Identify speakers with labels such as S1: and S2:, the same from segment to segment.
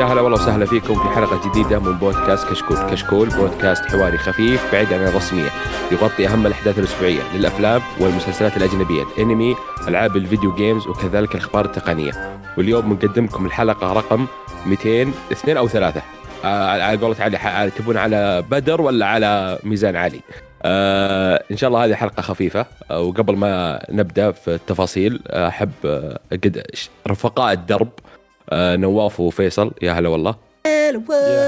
S1: يا هلا والله وسهلا فيكم في حلقة جديدة من بودكاست كشكول. كشكول بودكاست حواري خفيف بعيد عن الرسمية. يغطي أهم الأحداث الأسبوعية للأفلام والمسلسلات الأجنبية الأنمي ألعاب الفيديو جيمز وكذلك الأخبار التقنية. واليوم بنقدم لكم الحلقة رقم 202 أو ثلاثة. آه على قولة علي تبون على بدر ولا على ميزان عالي آه إن شاء الله هذه حلقة خفيفة. آه وقبل ما نبدأ في التفاصيل آه أحب آه رفقاء الدرب. آه نواف وفيصل. يا هلا والله.
S2: يا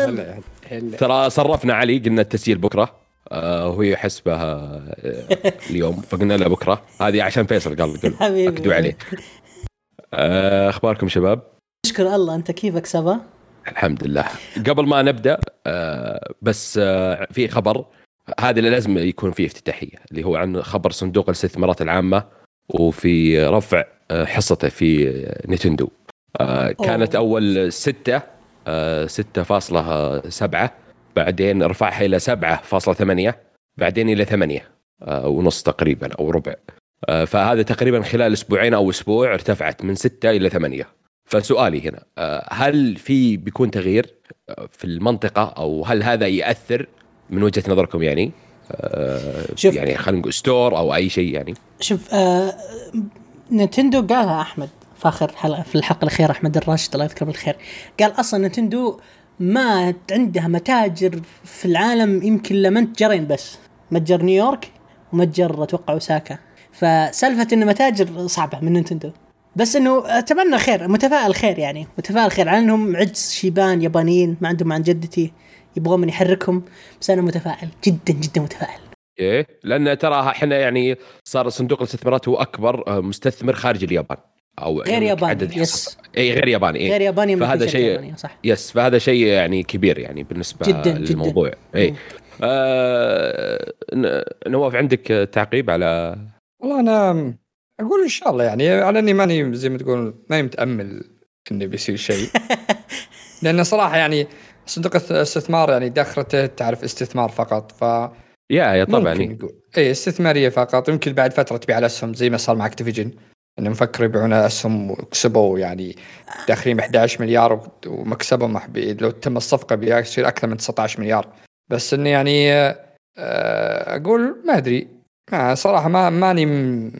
S2: هلا
S1: هلا. ترى صرفنا علي قلنا التسجيل بكرة. آه وهو يحس بها آه اليوم. فقلنا له بكرة. هذه عشان فيصل قال قال اكدوا عليه. آه أخباركم شباب؟
S2: نشكر الله. أنت كيفك سبا؟
S1: الحمد لله. قبل ما نبدأ آه بس آه في خبر. هذا اللي لازم يكون فيه افتتاحية اللي هو عن خبر صندوق الاستثمارات العامة وفي رفع آه حصته في نتندو. آه كانت أول ستة آه 6.7 بعدين رفعها إلى 7.8 بعدين إلى 8 آه ونص تقريبا أو ربع. آه فهذا تقريبا خلال أسبوعين أو أسبوع ارتفعت من 6 إلى 8 فسؤالي هنا آه هل في بيكون تغيير في المنطقة أو هل هذا يأثر من وجهة نظركم يعني؟ آه شوف. يعني خلينا نقول store أو أي شيء يعني؟
S2: شوف آه Nintendo قالها أحمد. في اخر حلقه في الحلقة الأخيرة أحمد الراشد الله يذكره بالخير. قال أصلا Nintendo ما عندها متاجر في العالم يمكن الا متجرين بس. متجر نيويورك ومتجر أتوقع أوساكا. فسالفة إنه متاجر صعبة من Nintendo. بس إنه أتمنى خير متفائل خير يعني. متفائل خير على إنهم عجز شيبان يابانيين ما عندهم عن جدتي. يبغون من يحركهم. بس أنا متفائل جدا جدا متفائل.
S1: إيه لأن ترى إحنا يعني صار صندوق الاستثمارات هو أكبر مستثمر خارج اليابان.
S2: أو غير يعني ياباني yes.
S1: اي غير ياباني إيه.
S2: غير ياباني
S1: فهذا شيء صح. yes فهذا شيء يعني كبير يعني بالنسبة جدا للموضوع. جدا. اي آه نواف عندك تعقيب على
S3: والله أنا أقول إن شاء الله يعني على إني ماني زي ما تقول ماني متأمل إنه بيصير شيء. لأن صراحة يعني صندوق الاستثمار يعني دخلته تعرف استثمار فقط ف
S1: يا يا طبعا
S3: اي استثمارية فقط يمكن بعد فترة تبيع الاسهم زي ما صار مع اكتيفيجن انهم فكروا يبيعون أسهم وكسبوا يعني داخلين 11 مليار ومكسبهم لو تم الصفقة بيصير أكثر من 19 مليار. بس انه يعني آه، أقول ما أدري. صراحة ما ماني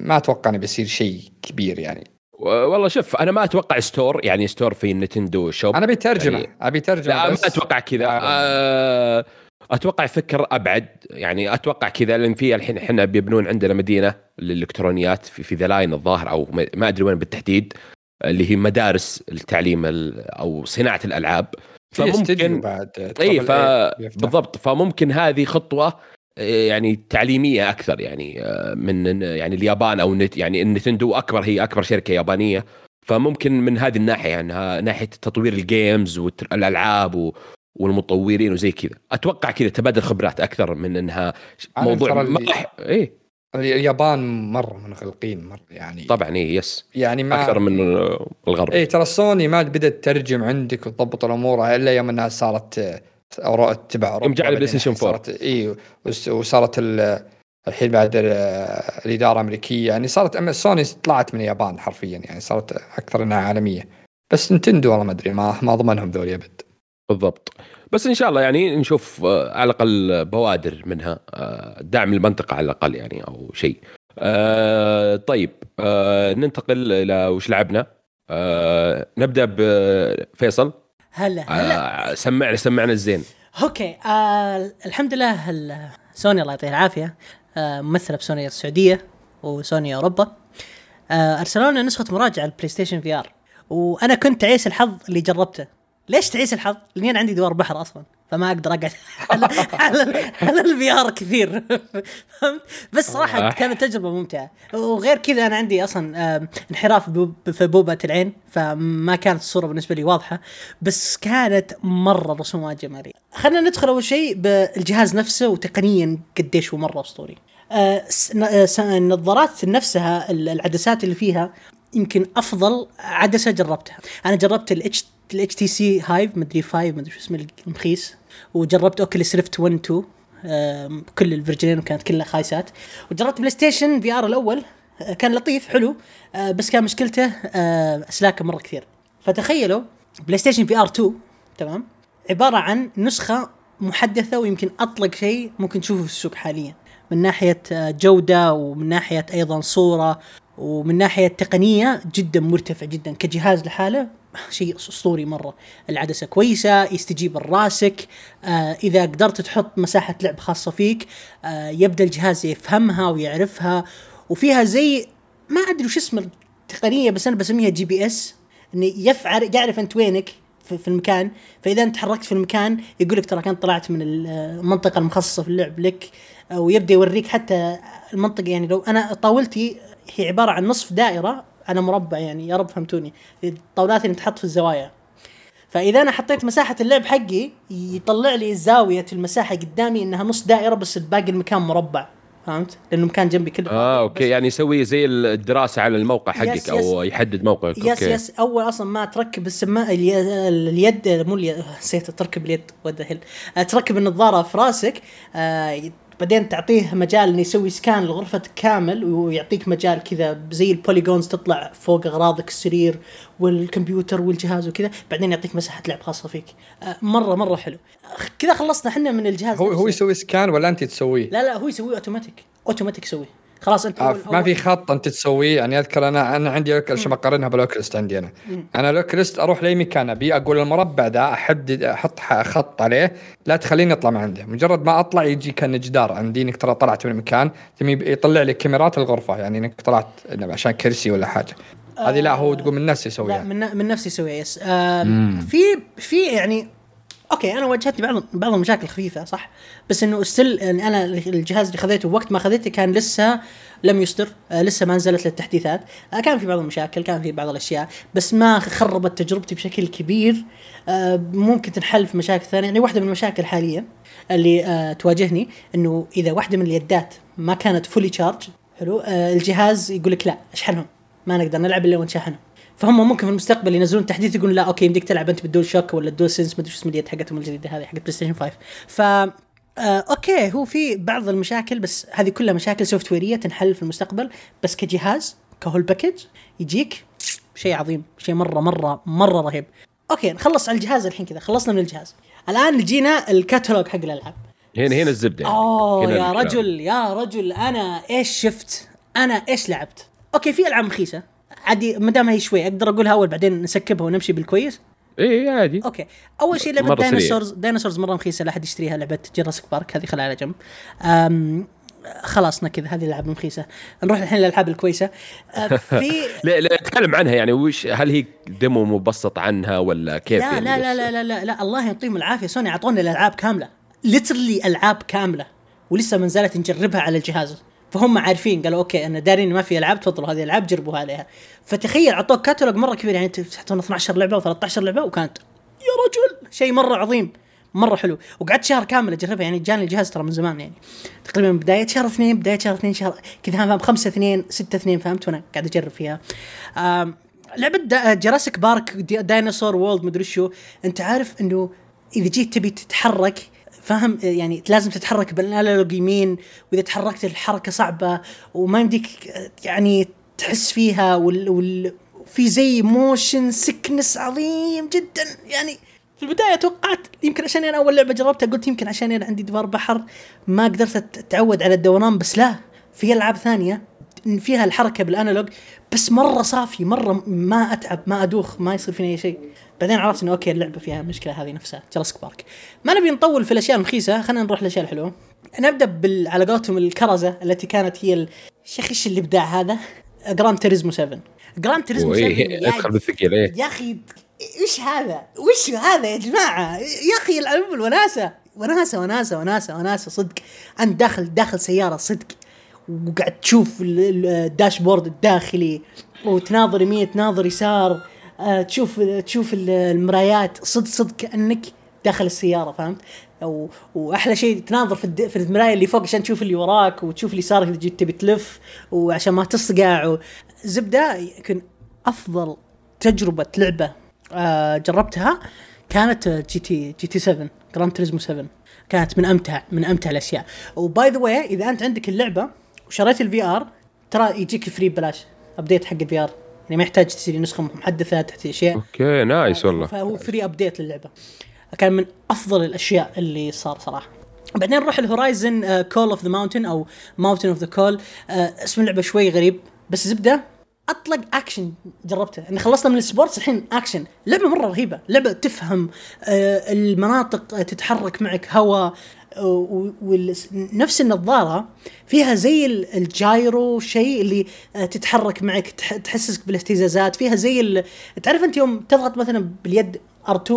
S3: ما أتوقع إنه بيصير شيء كبير يعني.
S1: والله شوف أنا ما أتوقع store يعني store في Nintendo shop.
S3: أنا ابي ترجمه يعني أبي ترجمه
S1: لا ما أتوقع كذا. آه أتوقع فكر أبعد. يعني أتوقع كذا لأن في الحين إحنا بيبنون عندنا مدينة للإلكترونيات في, في The Line الظاهر أو ما أدري وين بالتحديد اللي هي مدارس التعليم أو صناعة الألعاب.
S3: فممكن بعد
S1: إي ف... بالضبط. فممكن هذه خطوة يعني تعليمية أكثر. يعني من يعني اليابان أو نت يعني ال Nintendo أكبر هي أكبر شركة يابانية. فممكن من هذه الناحية يعني ناحية تطوير ال games والالعاب والمطورين وزي كذا. أتوقع كذا تبادل خبرات أكثر من إنها موضوع
S3: مح... إيه. اليابان مرة منغلقين مرة يعني.
S1: طبعا إيه yes
S3: يعني
S1: ما أكثر من الغرب.
S3: إيه ترى سوني ما بدأت ترجم عندك وتضبط الأمور إلا يوم إنها صارت أو تبع
S1: أوروبا يوم جعل PlayStation
S3: 4 اي وصارت الحين بعد الإدارة الأمريكية. يعني صارت سوني طلعت من اليابان حرفيا يعني صارت أكثر إنها عالمية. بس Nintendo والله ما أدري ما ما اضمنهم ذولي أبد.
S1: بالضبط. بس إن شاء الله يعني نشوف آه، على الأقل بوادر منها آه، دعم المنطقة على الأقل يعني أو شيء. آه طيب آه ننتقل إلى وش لعبنا؟ آه نبدأ بفيصل
S2: هلا هلا
S1: آه سمعنا سمعنا الزين.
S2: okay آه الحمد لله سوني الله يعطيه العافية. آه ممثلة بسوني السعودية وسوني أوروبا. آه ارسلوا لنا نسخة مراجعة ال PlayStation VR. وأنا كنت تعيس الحظ اللي جربته. ليش تعيس الحظ؟ لأني أنا عندي دوار بحر أصلا فما أقدر أقعد على على, على ال VR كثير فهمت؟ بس صراحة كانت تجربة ممتعة وغير كذا أنا عندي أصلا انحراف في بوبة العين فما كانت الصورة بالنسبة لي واضحة بس كانت مرة رسومات جماليه. خلينا ندخل أول شيء بالجهاز نفسه وتقنيا قديش هو مرة أسطوري. آه، النظارات نفسها العدسات اللي فيها يمكن أفضل عدسة جربتها أنا جربت الاتش الاتش تي سي هايف مدري 5 مدري شو اسمه المخيس. وجربت Oculus Rift 1 2 كل ال version ين وكانت كلها خايسات. وجربت بلاي ستيشن VR الأول آه، كان لطيف حلو آه، بس كان مشكلته آه، أسلاكه مرة كثير. فتخيلوا بلاي ستيشن VR 2 تمام؟ عبارة عن نسخة محدثة ويمكن أطلق شيء ممكن تشوفه في السوق حاليا. من ناحية جودة ومن ناحية أيضا صورة ومن ناحية تقنية جدا مرتفع جدا كجهاز لحاله شيء أسطوري مرة. العدسة كويسة يستجيب لراسك. آه إذا قدرت تحط مساحة لعب خاصة فيك آه يبدأ الجهاز يفهمها ويعرفها. وفيها زي ما أدري وش اسم التقنية بس أنا بسميها GPS. إنه يفعل يعرف أنت وينك في, المكان. فإذا أنت تحركت في المكان يقول لك ترى كنت طلعت من المنطقة المخصصة في اللعب لك. ويبدأ يوريك حتى المنطقة. يعني لو أنا طاولتي هي عبارة عن نصف دائرة على مربع يعني يا رب فهمتوني. الطاولات اللي تحط في الزوايا. فإذا أنا حطيت مساحة اللعب حقي يطلع لي زاوية المساحة قدامي إنها نص دائرة بس باقي المكان مربع. فهمت؟ لأنه مكان جنبي كله
S1: آه okay. يعني يسوي زي الدراسة على الموقع حقك
S2: yes
S1: أو
S2: yes.
S1: يحدد موقعك.
S2: yes
S1: okay.
S2: yes. أول أصلا ما تركب السماعه الي- اليد مو اليد. نسيت تركب اليد. وات تركب النظارة في رأسك. آه بعدين تعطيه مجال إنه يسوي scan لغرفتك كامل ويعطيك مجال كذا زي ال polygons تطلع فوق أغراضك السرير والكمبيوتر والجهاز وكذا بعدين يعطيك مساحة لعب خاصة فيك آه مرة مرة حلو كذا خلصنا إحنا من الجهاز
S3: هو هو. يسوي scan ولا أنت تسويه؟
S2: لا لا هو يسويه automatic automatic يسويه خلاص انت
S3: آه،
S2: أول-
S3: ما في خط أنت تسويه. يعني أذكر أنا أنا عندي عشان بقارنها بال Oculus عندي أنا. أنا ال Oculus أروح لأي مكان أبي أقول المربع ذا أحدد أحط خط عليه. لا تخليني أطلع من عنده. مجرد ما أطلع يجي كان جدار عندي إنك ترى طلعت من المكان يطلع لي كاميرات الغرفة يعني إنك طلعت إنه عشان كرسي ولا حاجة. هذه لا هو تقول من نفسه
S2: لا
S3: يسويها
S2: من من نفسي يسويها yes. آم، في في يعني okay أنا واجهتني بعض بعض المشاكل خفيفه صح؟ بس إنه still يعني أنا الجهاز اللي خذيته وقت ما خذيته كان لسه لم يصدر آه لسه ما نزلت له التحديثات آه كان في بعض المشاكل كان في بعض الأشياء بس ما خربت تجربتي بشكل كبير. آه ممكن تنحل في مشاكل ثانية. يعني واحدة من المشاكل حاليا اللي تواجهني إنه إذا واحدة من اليدات ما كانت fully charged حلو الجهاز يقول لك لا اشحنهم ما نقدر نلعب إلا ونشحنهم فهم ممكن في المستقبل ينزلون تحديث يقولون لا okay يمديك تلعب أنت بال DualShock ولا ال DualSense مدري شو اسم اليد حقتهم الجديدة هذه حقت بلاي ستيشن 5 ف آه okay هو في بعض المشاكل بس هذه كلها مشاكل software تنحل في المستقبل بس كجهاز ك whole package يجيك شيء عظيم شيء مرة مرة مرة رهيب okay نخلص على الجهاز الحين كذا خلصنا من الجهاز الآن جينا الكاتالوج حق الألعاب
S1: هنا هنا الزبدة يعني.
S2: أوه
S1: هنا
S2: يا
S1: الكلام.
S2: رجل يا رجل أنا إيش شفت؟ أنا إيش لعبت؟ okay في ألعاب رخيصة عادي ما دام هي شوي أقدر أقولها أول بعدين نسكبها ونمشي بالكويس؟
S1: إيه عادي.
S2: okay. أول شيء
S1: لعبة.
S2: dinosaurs dinosaurs مرة رخيصة لا أحد يشتريها لعبة Jurassic Park هذه خلها على جنب. أم خلصنا كذا هذه الالعاب الرخيصه نروح الحين للألعاب الكويسة. أه، في
S1: لا لا اتكلم عنها يعني وش هل هي demo مبسط عنها ولا كيف
S2: لا
S1: يعني
S2: لا؟ لا لا لا لا لا الله يعطيهم العافية. سوني اعطونا الألعاب كاملة. literally ألعاب كاملة. ولسه ما زالت نجربها على الجهاز. فهم عارفين قالوا okay ان دارين ما في ألعاب تفضلوا هذه الألعاب جربوها عليها. فتخيل اعطوك كاتالوج مرة كبير يعني تحطون 12 لعبة و13 لعبة وكانت يا رجل! شيء مرة عظيم مرة حلو. وقعدت شهر كامل أجربها يعني جاني الجهاز ترى من زمان يعني. تقريبا بداية شهر اثنين بداية شهر اثنين شهر كذا فاهم؟ خمسة اثنين ستة اثنين فهمت؟ وأنا قاعد أجرب فيها. لعبة Jurassic Park دي- Dinosaur World مدري شو. أنت عارف إنه إذا جيت تبي تتحرك فاهم يعني لازم تتحرك بال analog يمين وإذا تحركت الحركة صعبة وما يمديك يعني تحس فيها وال, وال في زي motion sickness عظيم جدا. يعني في البداية توقعت يمكن عشان أنا أول لعبة جربتها قلت يمكن عشان أنا عندي دوار بحر ما قدرت أتعود على الدوران بس لا في ألعاب ثانية فيها الحركة بال analog بس مرة صافي مرة ما أتعب ما أدوخ ما يصير فيني أي شيء. بعدين عرفت إنه okay اللعبة فيها مشكلة هذه نفسها Jurassic Park ما نبي نطول في الأشياء الرخيصة خلينا نروح للأشياء الحلوة. نبدا بال على قولتهم الكرزة التي كانت هي أخي إيش الإبداع هذا؟ Gran Turismo 7 Gran Turismo 7
S1: وإيه
S2: يا
S1: أدخل بالثقيل إيه.
S2: يا أخي إيش هذا؟ وش هذا يا جماعة؟ يا أخي العلم وناسه وناسة وناسة وناسة وناسة صدق. انت داخل داخل سيارة صدق. وقاعد تشوف ال- ال- الداشبورد الداخلي وتناظر يمين تناظر يسار آه، تشوف تشوف ال- المرايات صدق صدق كأنك داخل السيارة فهمت؟ و... وأحلى شيء تناظر في. في المراية اللي فوق عشان تشوف اللي وراك وتشوف اللي يسارك إذا جيت تبي تلف وعشان ما تصقع. زبدة يمكن أفضل تجربة لعبة آه جربتها كانت GT GT 7 Gran Turismo 7 كانت من أمتع من أمتع الأشياء و by the way إذا أنت عندك اللعبة وشريت ال VR ترى يجيك free ببلاش update حق ال VR يعني ما يحتاج تشتري نسخة محدثة تحتاج أشياء.
S1: okay nice والله.
S2: فهو free update للعبة. كان من أفضل الأشياء اللي صار صراحة. بعدين نروح ال Horizon Call of the Mountain أو Mountain of the Call اسم اللعبة شوي غريب بس زبدة. أطلق اكشن جربته. اني خلصنا من ال sports الحين اكشن لعبة مرة رهيبة. لعبة تفهم آه، المناطق تتحرك معك هواء ونفس النظارة فيها زي ال- ال gyro شيء اللي آه، تتحرك معك تح- تحسسك بالاهتزازات. فيها زي تعرف انت يوم تضغط مثلا باليد R2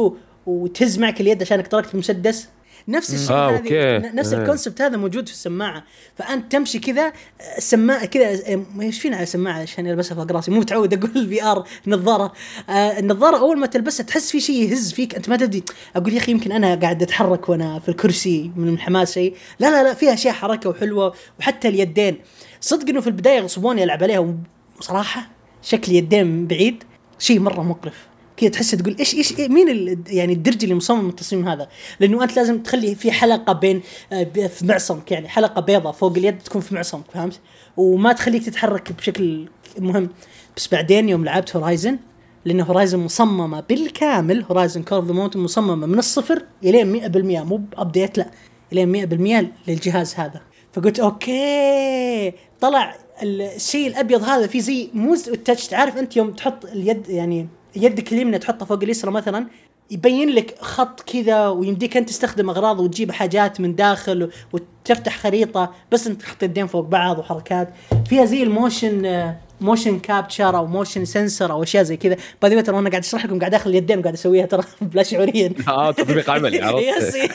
S2: وتهز معك اليد عشانك طلقت المسدس نفس الشيء
S1: آه،
S2: هذه
S1: okay.
S2: نفس
S1: آه.
S2: ال concept هذا موجود في السماعة. فأنت تمشي كذا السماعة كذا إيش فينا على السماعة؟ عشان ألبسها فوق راسي. مو متعود أقول ال VR نظارة. آه النظارة أول ما تلبسها تحس في شيء يهز فيك. أنت ما تدري. أقول يا أخي يمكن أنا قاعد أتحرك وأنا في الكرسي من الحماس شيء. لا لا لا فيها أشياء حركة وحلوة وحتى اليدين. صدق إنه في البداية يغصبوني ألعب عليها وصراحة شكل يدين من بعيد شيء مرة مقرف. كذا تحس تقول إيش إيش إيه مين يعني الدرج اللي مصمم التصميم هذا؟ لأنه أنت لازم تخلي في حلقة بين آه، في معصمك يعني حلقة بيضة فوق اليد تكون في معصمك فهمت؟ وما تخليك تتحرك بشكل مهم بس بعدين يوم لعبت هورايزن لأن هورايزن مصممة بالكامل Horizon Call of the Mountain مصممة من الصفر الين 100% مو ب update لا الين 100% للجهاز هذا فقلت okay طلع الشيء الأبيض هذا فيه زي موز ال touch تعرف أنت يوم تحط اليد يعني يدك اليمنى تحطها فوق اليسرى مثلا يبين لك خط كذا ويمديك أنت تستخدم أغراض وتجيب حاجات من داخل وتفتح خريطة بس أنت تحط يدين فوق بعض وحركات. فيها زي ال motion motion capture أو motion sensor أو أشياء زي كذا. by ترى وأنا قاعد أشرح لكم قاعد أخذ اليدين وقاعد أسويها ترى بلا شعوريا.
S1: آه تطبيق عملي. عرفت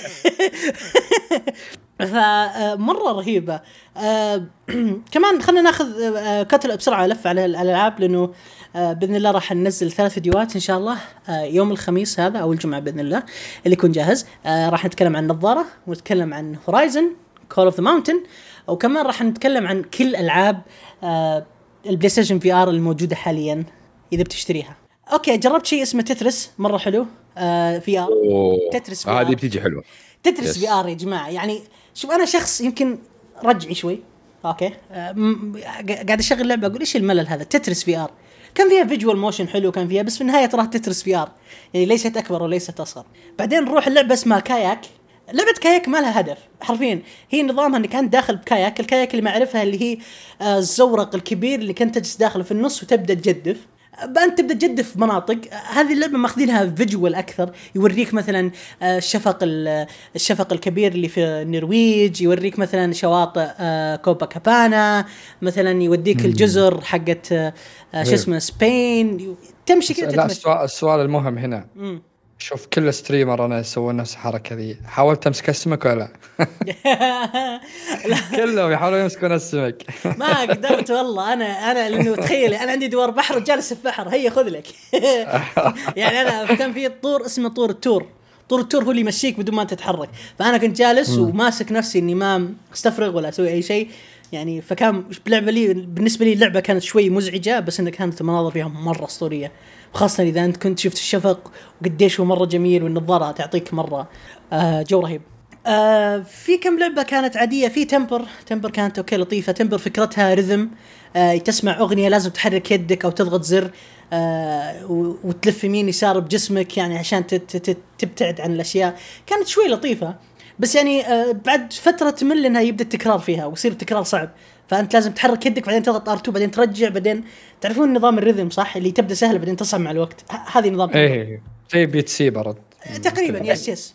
S2: فمره رهيبة. آه، كمان خلينا ناخذ آه، كتل بسرعة لفه على الألعاب لأنه آه، بإذن الله راح ننزل ثلاث فيديوهات إن شاء الله آه، يوم الخميس هذا أو الجمعة بإذن الله اللي يكون جاهز. آه، راح نتكلم عن نظارة ونتكلم عن Horizon Call of the Mountain وكمان راح نتكلم عن كل ألعاب آه، البلاي ستيشن VR الموجودة حاليا إذا بتشتريها. okay جربت شيء اسمه Tetris مرة حلو. آه في ار تترس في
S1: هذه
S2: آر.
S1: بتيجي حلوة.
S2: Tetris. VR يا جماعة. يعني شوف أنا شخص يمكن رجعي شوي. Okay. آه، قاعد أشغل لعبة أقول إيش الملل هذا؟ Tetris VR كان فيها visual motion حلو كان فيها بس في النهاية تراها Tetris VR. يعني ليست أكبر وليست أصغر. بعدين نروح اللعبه اسمها Kayak. لعبة Kayak ما لها هدف. حرفيا هي نظامها إنك أنت داخل ب kayak. ال kayak اللي ما اعرفها اللي هي آه، الزورق الكبير اللي كنت تجلس داخله في النص وتبدأ تجدف. انت تبدأ تجدف مناطق. هذه اللعبة ماخذينها visual أكثر. يوريك مثلا آه، الشفق ال- الشفق الكبير اللي في النرويج. يوريك مثلا شواطئ آه، كوبا كابانا. مثلا يوديك الجزر حقت آه، شو اسمه سبين. تمشي كذا
S3: السؤال المهم هنا.
S2: مم.
S3: شوف كل streamer أنا يسوون نفس الحركة ذي. حاولت أمسك السمك ولا؟ لا؟ كلهم يحاولون يمسكون السمك
S2: ما قدرت والله. أنا أنا لأنه تخيل أنا عندي دوار بحر وجالس في بحر. هيا خذ لك. يعني أنا كان في طور اسمه طور ال tour. طور ال tour هو اللي يمشيك بدون ما تتحرك. فأنا كنت جالس وماسك نفسي إني ما أستفرغ ولا أسوي أي شيء. يعني فكان لعبه لي بالنسبة لي اللعبة كانت شوي مزعجة بس انها كانت المناظر فيها مرة أسطورية. خاصة إذا أنت كنت شفت الشفق وقديش هو مرة جميل والنظارة تعطيك مرة آه جو رهيب. آه في كم لعبة كانت عادية في تمبر تمبر كانت okay لطيفة. تمبر فكرتها rhythm آه تسمع أغنية لازم تحرك يدك أو تضغط زر آه وتلف يمين يسار بجسمك يعني عشان تبتعد عن الأشياء. كانت شوي لطيفة بس يعني آه بعد فترة تمل إنها يبدأ التكرار فيها ويصير التكرار صعب. فأنت لازم تحرك يدك بعدين تضغط R2 بعدين ترجع بعدين تعرفون نظام ال rhythm صح؟ اللي تبدأ سهله بعدين تصعب مع الوقت. هذه نظام.
S3: إيه زي Beat Saber
S2: تقريبا yes yes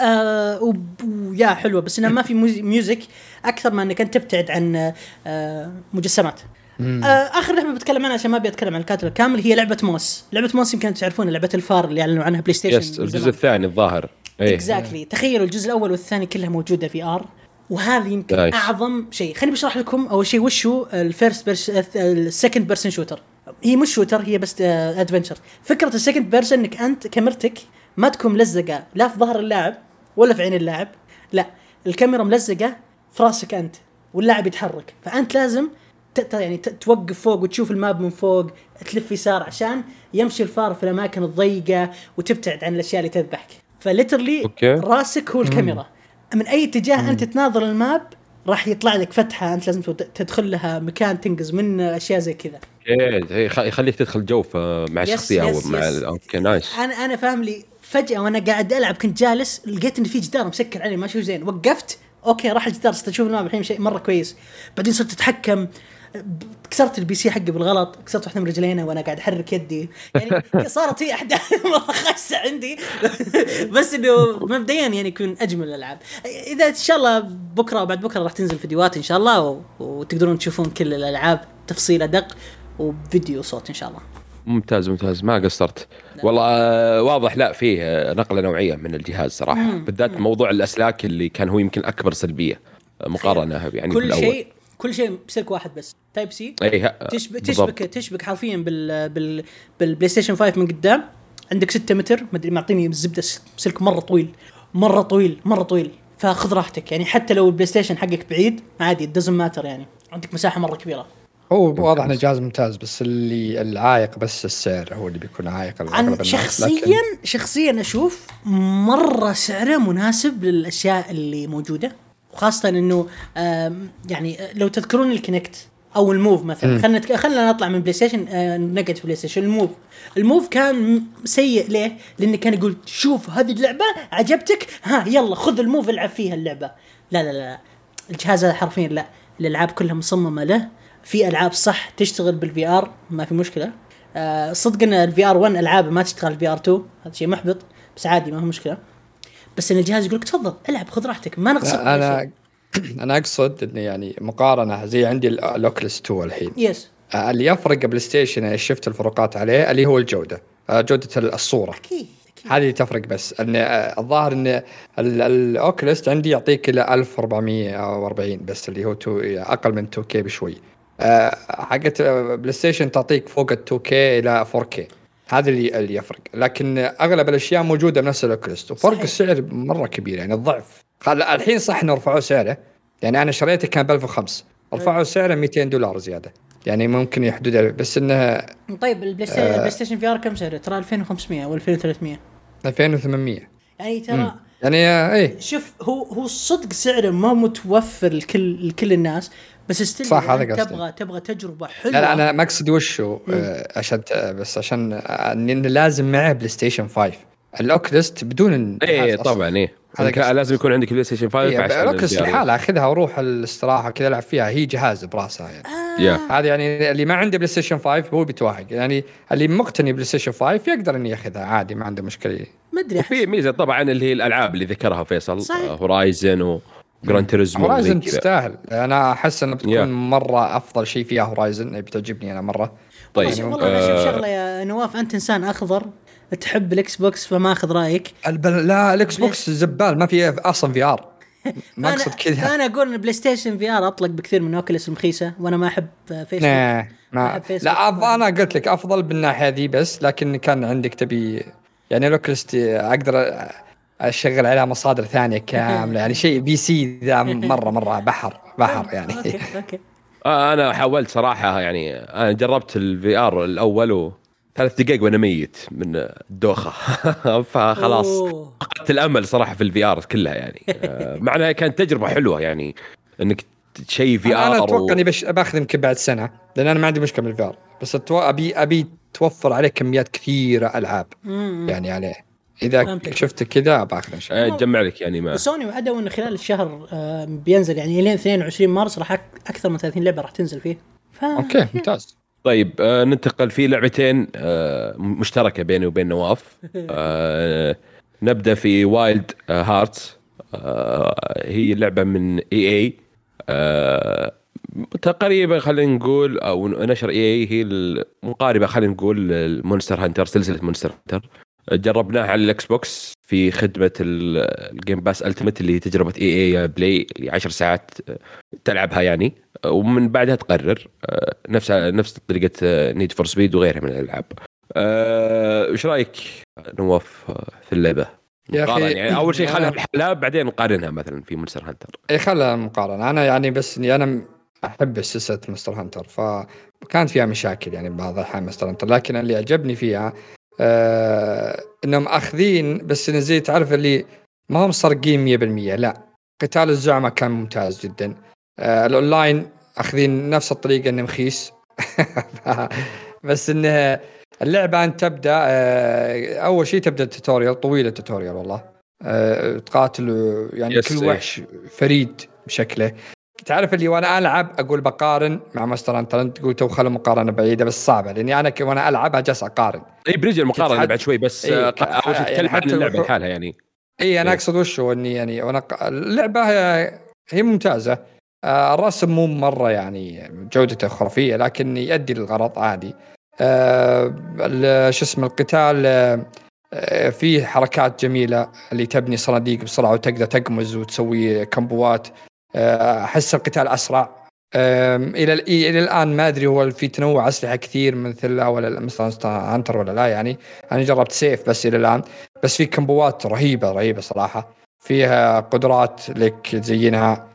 S2: آه ويا حلوة بس إنها ما في music أكثر ما إنك أنت تبتعد عن آه مجسمات. آه آخر لعبة بتكلم عنها عشان ما أبي أتكلم عن الكاتلوج الكامل هي لعبة Moss. لعبة Moss يمكن تعرفونها لعبة الفار اللي أعلنوا عنها بلاي ستيشن
S1: yes الجزء الثاني الظاهر.
S2: Exactly تخيلوا الجزء الأول والثاني كلها موجودة VR وهذه يمكن
S1: nice.
S2: أعظم شيء. خليني بشرح لكم أول شيء وش هو ال first pers ال second person shooter هي مش shooter هي بس adventure فكرة ال second person إنك أنت كاميرتك ما تكون ملزقة لا في ظهر اللاعب ولا في عين اللاعب. لا الكاميرا ملزقة في راسك أنت واللاعب يتحرك. فأنت لازم يعني توقف فوق وتشوف ال map من فوق تلف يسار عشان يمشي الفار في الأماكن الضيقة وتبتعد عن الأشياء اللي تذبحك. ف
S1: literally.
S2: راسك هو الكاميرا. من أي اتجاه أنت تناظر ال map راح يطلع لك فتحة أنت لازم تدخل لها مكان تنقز منه أشياء زي كذا.
S1: إيه يخليك تدخل جو مع الشخصية أو مع okay nice
S2: أنا أنا فاهم لي فجأة وأنا قاعد ألعب كنت جالس لقيت إن في جدار مسكر علي ما أشوف زين. وقفت okay راح الجدار صرت أشوف انه الحين شيء مرة كويس. بعدين صرت أتحكم. كسرت ال PC حقي بالغلط كسرت واحدة من رجلينه وأنا قاعد أحرك يدي. يعني صارت هي احداث مره خاصه عندي. بس إنه مبدئيا يعني يكون أجمل الألعاب. إذا إن شاء الله بكرة وبعد بكرة راح تنزل فيديوهات إن شاء الله وتقدرون تشوفون كل الألعاب تفصيل أدق وفيديو صوت إن شاء الله.
S1: ممتاز ممتاز. ما قصرت. والله آه، واضح. لا فيه آه، نقلة نوعية من الجهاز صراحة. بالذات موضوع الأسلاك اللي كان هو يمكن أكبر سلبية آه، مقارنة يعني
S2: كل. شيء كل شيء بسلك واحد بس. Type-C
S1: أي
S2: تشبك تشبك تشبك حرفيا بال بال بالبلاي ستيشن 5 من قدام. عندك 6 متر ما أدري معطيني الزبدة سلك مرة طويل. مرة طويل مرة طويل. فخذ راحتك. يعني حتى لو البلاي ستيشن حقك بعيد عادي doesn't matter يعني. عندك مساحة مرة كبيرة.
S3: هو واضح إنه جهاز ممتاز بس اللي العائق بس السعر هو اللي بيكون عائق
S2: عن شخصيا لكن... شخصيا أشوف مرة سعره مناسب للأشياء اللي موجودة. وخاصه إنه يعني لو تذكرون ال Kinect أو ال Move مثلا خلينا خلينا نطلع من PlayStation آه نقعد في PlayStation. ال Move ال Move كان سيء ليه؟ لأنه كان يقول شوف هذه اللعبة عجبتك؟ ها يلا خذ ال Move العب فيها اللعبة. لا لا لا الجهاز هذا حرفيا لا. الألعاب كلها مصممة له. في ألعاب صح تشتغل بال VR ما في مشكلة. آه صدق ان ال VR 1 العاب ما تشتغل ال VR 2 هذا شيء محبط بس عادي ما هو مشكلة. بس إن الجهاز يقول لك تفضل العب خذ راحتك ما نقصد
S3: أنا أنا أقصد انه يعني مقارنة زي عندي ال Oculus 2 الحين.
S2: yes
S3: آه اللي يفرق PlayStation شفت الفروقات عليه اللي هو الجودة آه جودة الصورة.
S2: أكيد
S3: هذه اللي تفرق بس. إن آه، الظاهر إن ال Oculus عندي يعطيك إلى 1440 بس اللي هو أقل من 2 K بشوي. حقت PlayStation تعطيك فوق ال 2 K إلى 4 K هذا اللي اللي يفرق. لكن أغلب الأشياء موجودة بنفس ال Oculus وفرق السعر مرة كبير يعني الضعف. الحين صح إنه رفعوا سعره. يعني أنا شريته كان ب 1005 رفعوا سعره 200 دولار زيادة. يعني ممكن يحدد بس إنه
S2: طيب ال PlayStation, آه ال PlayStation VR كم سعره؟ ترى 2500 أو 2300
S3: 2800
S2: يعني ترى
S3: يعني اي
S2: شوف هو هو الصدق سعره ما متوفر لكل لكل الناس بس still صح هذا قصدي. تبغى تبغى تجربة حلوة.
S3: لا, لا أنا مقصدي وش هو آه عشان بس عشان آه لازم معه PlayStation 5 ال Oculus بدون
S1: اي طبعا اي هذا لازم يكون عندك PlayStation 5
S3: إيه عشان ال Oculus لحالها أخذها وروح الاستراحة كذا ألعب فيها هي جهاز براسها يعني.
S1: آه.
S3: هذا يعني اللي ما عنده PlayStation 5 هو بيتوهق. يعني اللي مقتني PlayStation 5 يقدر انه ياخذها عادي ما عنده مشكلة.
S2: ما أدري
S1: وفي ميزة طبعا اللي هي الألعاب اللي ذكرها فيصل Horizon و Grand
S3: Horizon تستاهل. أنا أحس إنه بتكون yeah. مرة أفضل شيء فيها Horizon بتعجبني أنا مرة.
S2: طيب يعني والله أنا أشوف شغلة يا نواف أنت إنسان أخضر تحب ال Xbox فما أخذ رأيك.
S3: لا ال Xbox زبال ما في أصلا VR ما أقصد كذا.
S2: أنا أقول إن بلاي ستيشن في ار أطلق بكثير من Oculus المخيسه وأنا ما أحب فيسبوك
S3: ما, ما فيسبوك لا أنا قلت لك أفضل بالناحية ذي بس لكن كان عندك تبي يعني ال Oculus أقدر أشغل عليها مصادر ثانية كاملة يعني شيء PC ذا مرة مرة بحر بحر يعني. أوكي أوكي.
S1: آه، أنا حاولت صراحة يعني أنا جربت ال VR الأول و ثلاث دقائق وأنا ميت من الدوخة. فخلاص فقدت الأمل صراحة في ال VR كلها يعني. آه، مع أنها كانت تجربة حلوة يعني إنك شيء VR
S3: أنا أتوقع إني بش بأخذ يمكن بعد سنة لأن أنا ما عندي مشكلة بال VR بس ابي أبي توفر عليه كميات كثيرة ألعاب. يعني عليه. إذا شفت كذا باخذ إن شاء
S1: الله. تجمع لك يعني ما.
S2: سوني وعدوا انه خلال الشهر آه، بينزل يعني لين 22 مارس راح أكثر من 30 لعبة راح تنزل فيه.
S3: ف... okay ممتاز.
S1: طيب آه ننتقل في لعبتين آه مشتركة بيني وبين نواف. آه نبدأ في Wild آه Hearts آه هي لعبة من EA. آه تقريبا خلينا نقول أو نشر EA هي المقاربة خلينا نقول ال Monster Hunter سلسلة Monster Hunter جربناها على ال Xbox في خدمة ال Game Pass Ultimate اللي هي تجربة EA Play اللي 10 ساعات تلعبها يعني ومن بعدها تقرر آه، نفس نفس طريقة Need for Speed وغيرها من الألعاب. إيش رأيك نواف في اللعبة؟ يا أخي يعني أول شيء خلينا بحالها بعدين نقارنها مثلا في Monster Hunter.
S3: اي خلها مقارنة أنا يعني بس اني أنا أحب سلسلة Monster Hunter فكانت فيها مشاكل يعني بعض الاحيان Monster Hunter لكن اللي عجبني فيها آه إنهم أخذين بس زي تعرف اللي ما هم سرقين 100% لا قتال الزعماء كان ممتاز جدا. آه الأونلاين أخذين نفس الطريقة انه مخيس بس إنه اللعبة أنت تبدأ آه أول شيء تبدأ ال tutorial طويل ال tutorial والله. آه تقاتل يعني كل
S1: إيه.
S3: وحش فريد بشكله. تعرف اللي وأنا ألعب؟ أقول بقارن مع Monster Hunter انت تقول تو خلوا مقارنة بعيدة بس صعبة لأني أنا وأنا العب جالس أقارن.
S1: إي بريج المقارنه بعد شوي بس
S3: إيه،
S1: أول شيء
S3: يعني
S1: تتكلم عن
S3: اللعبة
S1: لحالها يعني.
S3: إي أنا
S1: إيه.
S3: أقصد وشو إني يعني وأنا اللعبة هي, هي ممتازة. آه، الرسم مو مرة يعني جودته خرافية لكن يؤدي للغرض عادي. آه، شو اسمه القتال آه، فيه حركات جميلة اللي تبني صناديق بسرعة وتقدر تقمز وتسوي كمبوات. أحس القتال أسرع. إلى ال- إلى الآن ما أدري هو في تنوع أسلحة كثير مثل ولا Monster Hunter ولا لا يعني. أنا جربت سيف بس إلى الآن. بس في كمبوات رهيبة رهيبة صراحة. فيها قدرات لك تزينها.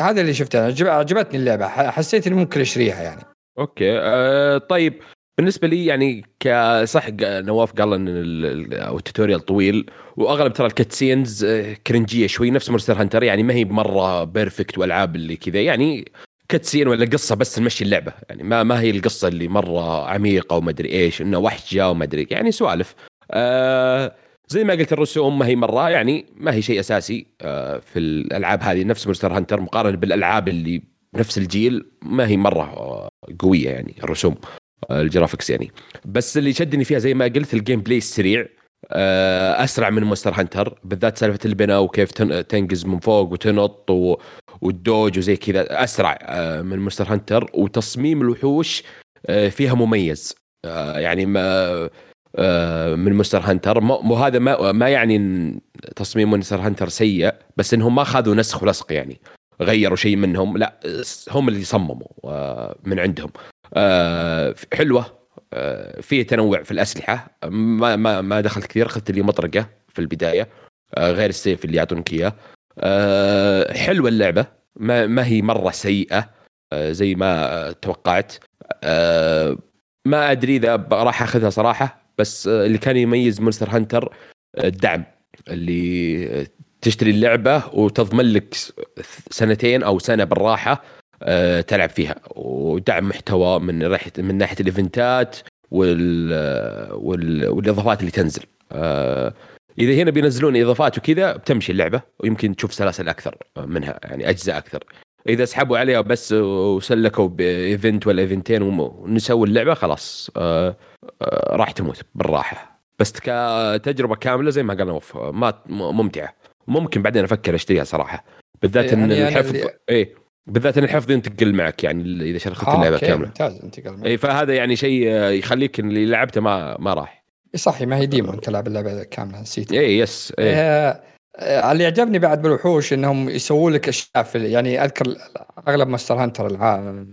S3: هذا اللي شفته. عجب- عجبتني اللعبة. حسيت إني ممكن اشتريها يعني.
S1: okay. أه طيب. بالنسبة لي يعني كصح نواف قال إن ال tutorial طويل وأغلب ترى ال cutscenes آه، كرنجية شوي نفس Monster Hunter يعني ما هي مره perfect والعاب اللي كذا يعني cutscene ولا قصة بس تمشي اللعبة يعني ما ما هي القصة اللي مرة عميقة وما أدري إيش إنه وحش جاء وما أدري يعني سوالف. آه زي ما قلت الرسوم ما هي مرة يعني ما هي شيء أساسي آه في الألعاب هذه نفس Monster Hunter مقارنة بالألعاب اللي بنفس الجيل ما هي مرة آه، قوية يعني الرسوم. ال graphics يعني. بس اللي شدني فيها زي ما قلت ال gameplay السريع أسرع من Monster Hunter بالذات سالفة البناء وكيف تن- تنقز من فوق وتنط. وال dodge وزي كذا أسرع آه، من Monster Hunter وتصميم الوحوش آه، فيها مميز آه، يعني ما من Monster Hunter مو هذا ما, ما يعني تصميم Monster Hunter سيء بس إنهم ما اخذوا نسخ ولصق يعني غيروا شيء منهم. لا هم اللي صمموا من عندهم. حلوة. آه، في تنوع في الأسلحة. ما ما ما دخلت كثير اخذت لي مطرقة في البداية. آه، غير السيف اللي يعطونك إياه. آه، حلوة اللعبة. ما ما هي مرة سيئة آه، زي ما آه، توقعت. آه، ما أدري إذا راح أخذها صراحة بس آه، اللي كان يميز Monster Hunter آه، الدعم. اللي آه، تشتري اللعبة وتضمن لك سنتين أو سنة بالراحة آه، تلعب فيها. ودعم محتوى من ناحيه من ناحية ال eventات وال وال والإضافات اللي تنزل. آه، إذا هنا بينزلون إضافات وكذا بتمشي اللعبة ويمكن تشوف سلاسل أكثر منها يعني أجزاء أكثر. إذا سحبوا عليها بس وسلكوا ب event ولا eventين ونسووا اللعبة خلاص آه، آه، راح تموت بالراحة. بس كتجربه كاملة زي ما قال نوف آه، ما ممتعة. ممكن بعدين أفكر أشتريها صراحة. بالذات إن
S3: يعني أنا
S1: الحفظ
S3: اللي-
S1: إيه. بالذات إن الحفظ ينتقل معك يعني إذا شريت
S3: آه، اللعبة
S1: كاملة.
S3: ممتاز انتقل معي.
S1: اي فهذا يعني شيء آه، يخليك اللي لعبته ما ما راح.
S3: إي صحي ما هي demo انت لعب اللعبة كاملة نسيت
S1: اي yes اي
S3: آه، آه، اللي عجبني بعد بالوحوش إنهم يسووا لك أشياء يعني أذكر أغلب Monster Hunter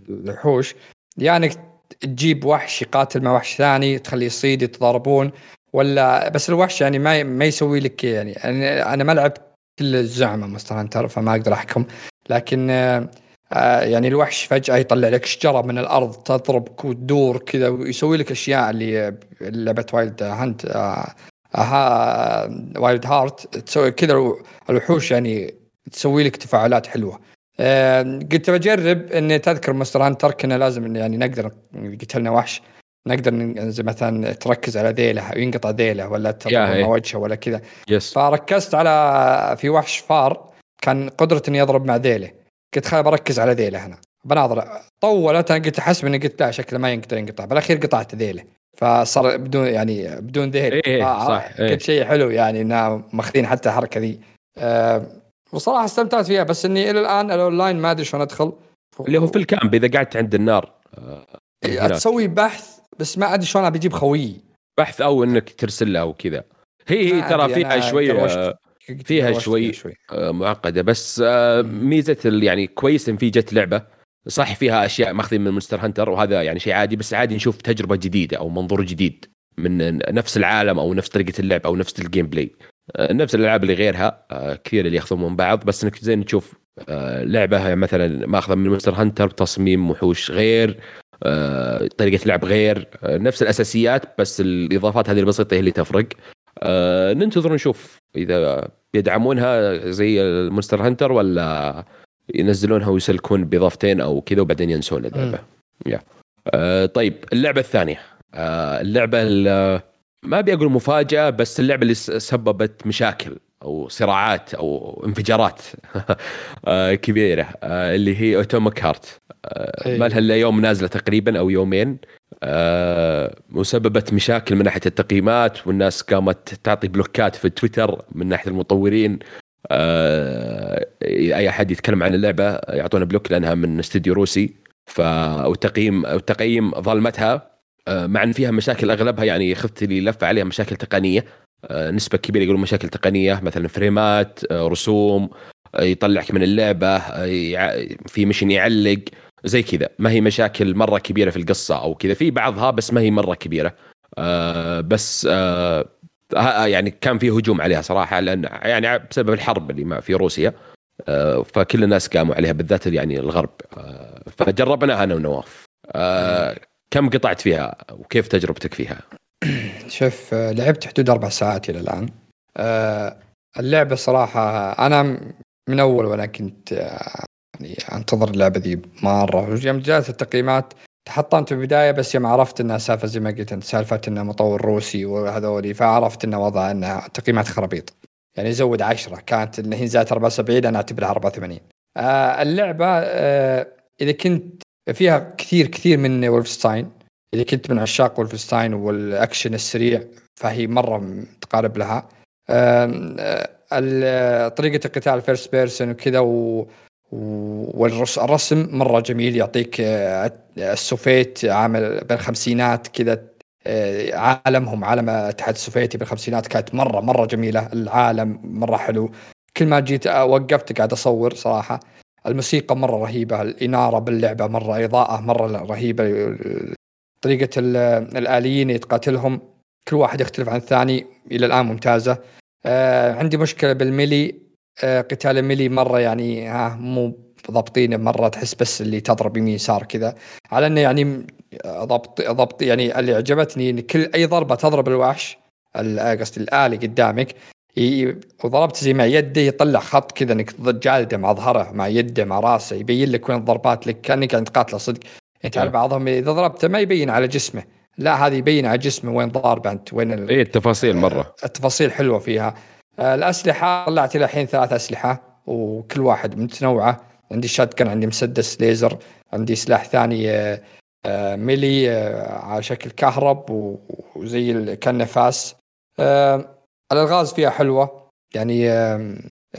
S3: الوحوش يعني تجيب وحش يقاتل مع وحش ثاني تخليه يصيد يتضاربون ولا بس الوحش يعني ما ما يسوي لك يعني أنا ما لعبت كل الزعماء Monster Hunter فما أقدر أحكم لكن آه، يعني الوحش فجأة يطلع لك شجرة من الأرض تضربك وتدور كذا ويسوي لك أشياء اللي آه، لعبة Wild Hunt آه، ها Wild Hearts تسوي كذا الوحوش يعني تسوي لك تفاعلات حلوة. آه، قلت بجرب إني تذكر Monster Hunter كنا لازم يعني نقدر قتلنا وحش نقدر مثلا تركز على ذيله وينقطع ذيله ولا تضرب وجهه ولا كذا.
S1: yes
S3: فركزت على في وحش فار كان قدرته إنه يضرب مع ذيله. قلت خل بركز على ذيله هنا. بناظر طولت أنا قلت حسب اني قلت لا شكله ما يقدر ينقطع. بالأخير قطعت ذيله. فصار بدون يعني بدون ذيل
S1: إيه، إيه، صح، إيه.
S3: قلت شيء حلو يعني إنه ماخذين حتى الحركة ذي. أه وصراحة استمتعت فيها. بس إني إلى الآن الأونلاين ما أدري شلون أدخل.
S1: اللي هو في ال camp إذا قعدت عند النار آه، هناك.
S3: تسوي بحث بس ما أدري شلون بجيب خويي.
S1: بحث أو إنك ترسل له وكذا هي هي ترى فيها شوي فيها
S3: قروشت
S1: شوي. آه، معقدة. بس آه، ميزة يعني كويس إن في جت لعبة. صح فيها أشياء ماخذين من Monster Hunter وهذا يعني شيء عادي بس عادي نشوف تجربة جديدة أو منظور جديد من نفس العالم أو نفس طريقة اللعب أو نفس ال gameplay آه، نفس الألعاب اللي غيرها كثير اللي ياخذون من بعض. بس إنك زين تشوف لعبة مثلا ماخذة من Monster Hunter تصميم وحوش غير طريقة لعب غير نفس الأساسيات بس الإضافات هذه البسيطة هي اللي تفرق. آه، ننتظر نشوف إذا يدعمونها زي ال Monster Hunter ولا ينزلونها ويسلكون بإضافتين أو كذا وبعدين ينسون اللعبة. yeah. آه طيب اللعبة الثانية. آه اللعبة ما أبي أقول مفاجأة بس اللعبة اللي سببت مشاكل. أو صراعات أو انفجارات آه، كبيرة آه، اللي هي Atomic Heart. آه، ما لها إلا يوم نازلة تقريبا أو يومين وسببت مشاكل من ناحية التقييمات والناس قامت تعطي blockات في تويتر من ناحية المطورين. أي أحد يتكلم عن اللعبة يعطونا بلوك لأنها من استديو روسي. فالتقييم التقييم ظلمتها. مع إن فيها مشاكل أغلبها يعني اخذت لي لفه عليها مشاكل تقنية. نسبة كبيرة يقولون مشاكل تقنية مثلا فريمات آه، رسوم آه، يطلعك من اللعبة في مشن يعلق زي كذا. ما هي مشاكل مرة كبيرة في القصة أو كذا. في بعضها بس ما هي مرة كبيرة. بس يعني كان في هجوم عليها صراحة لأن يعني بسبب الحرب اللي في روسيا فكل الناس قاموا عليها بالذات يعني الغرب. فجربناها أنا ونواف. كم قطعت فيها وكيف تجربتك فيها؟
S3: شوف لعبت حدود أربع ساعات إلى الآن. آه، اللعبة صراحة أنا من أول وأنا كنت آه، يعني أنتظر اللعبة ذي مرة. يوم جات التقييمات تحطمت في البدايه بس يوم عرفت إنها سالفة زي ما قلت أنت سالفة إنه مطور روسي وهذولي فعرفت إنه وضع انها تقييمات خرابيط. يعني زود عشرة كانت اللي هي زادت 74 أنا أعتبرها 84 آه اللعبة آه إذا كنت فيها كثير كثير من Wolfenstein إذا كنت من عشاق Wolfenstein والأكشن السريع فهي مرة تقارب لها. طريقة القتال first person وكذا و... والرسم مرة جميل يعطيك آه، السوفيت عامل بالخمسينات كذا آه، عالمهم عالم الاتحاد السوفيتي بالخمسينات كانت مرة مرة جميلة العالم مرة حلو. كل ما جيت وقفت قاعد أصور صراحة. الموسيقى مرة رهيبة الإنارة باللعبة مرة إضاءة مرة رهيبة طريقة الآليين يتقاتلهم. كل واحد يختلف عن الثاني إلى الآن ممتازة. آه عندي مشكلة بالميلي. آه قتال الميلي مرة يعني ها مو ضابطين مرة تحس بس اللي تضرب يمين يسار كذا. على إنه يعني ضبط ضبط يعني اللي عجبتني إن كل أي ضربة تضرب الوحش قصدي الآلي قدامك وضربت زي ما يده يطلع خط كذا إنك جالده مع ظهره مع يده مع راسه يبين لك وين الضربات لك كأنك قاعد تقاتله صدق. يعني تعرف بعضهم إذا ضربته ما يبين على جسمه. لا هذه يبين على جسمه وين ضاربه أنت وين.
S1: اي التفاصيل مرة.
S3: التفاصيل حلوة فيها. آه، الأسلحة طلعت إلى الحين ثلاث أسلحة وكل واحد متنوعة. عندي شات عندي مسدس ليزر عندي سلاح ثاني آه، آه، ميلي على شكل كهرب وزي كان فاس. الألغاز فيها حلوة. يعني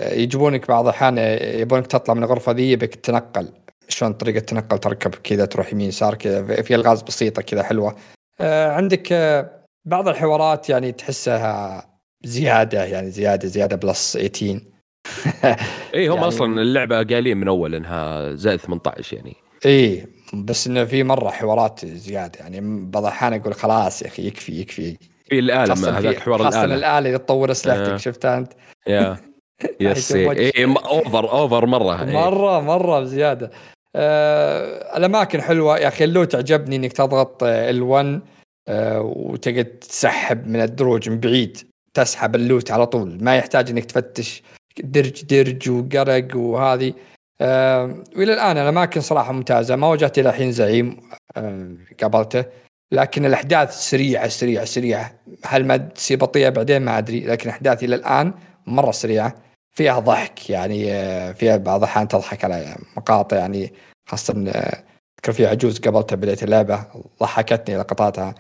S3: يجيبونك بعض الأحيان يبونك تطلع من الغرفة ذي يبك تنقل. شلون طريقة تنقل تركب كذا تروح يمين يسار كذا في ألغاز بسيطة كذا حلوة. آه عندك آه بعض الحوارات يعني تحسها زيادة يعني زيادة زيادة بلس 18
S1: اي هم يعني أصلا اللعبة قايلين من أول إنها زائد 18 يعني.
S3: اي بس إنه في مرة حوارات زيادة يعني بعض الأحيان أقول خلاص يا أخي يكفي يكفي.
S1: في الآلة هذاك حوار
S3: الآلة. خاصه الآلة اللي تطور أسلحتك آه. شفتها أنت؟
S1: يا. yes اي over over مرة
S3: مرة مرة بزيادة. آه الأماكن حلوة. يا أخي ال loot عجبني إنك تضغط ال1 آه وتقعد تسحب من الدروج من بعيد تسحب ال loot على طول. ما يحتاج إنك تفتش درج درج وقرق وهذه. آه والى الآن الأماكن صراحة ممتازة. ما واجهت إلى الحين زعيم آه قابلته. لكن الأحداث سريعة سريعة سريعة. هل ما تصير بطيئه بعدين ما أدري. لكن احداث إلى الآن مرة سريعة. فيها ضحك يعني آه، فيها بعض الأحيان تضحك على مقاطع يعني خاصة أذكر في عجوز قبلتها بداية اللعبة ضحكتني لقطاتها.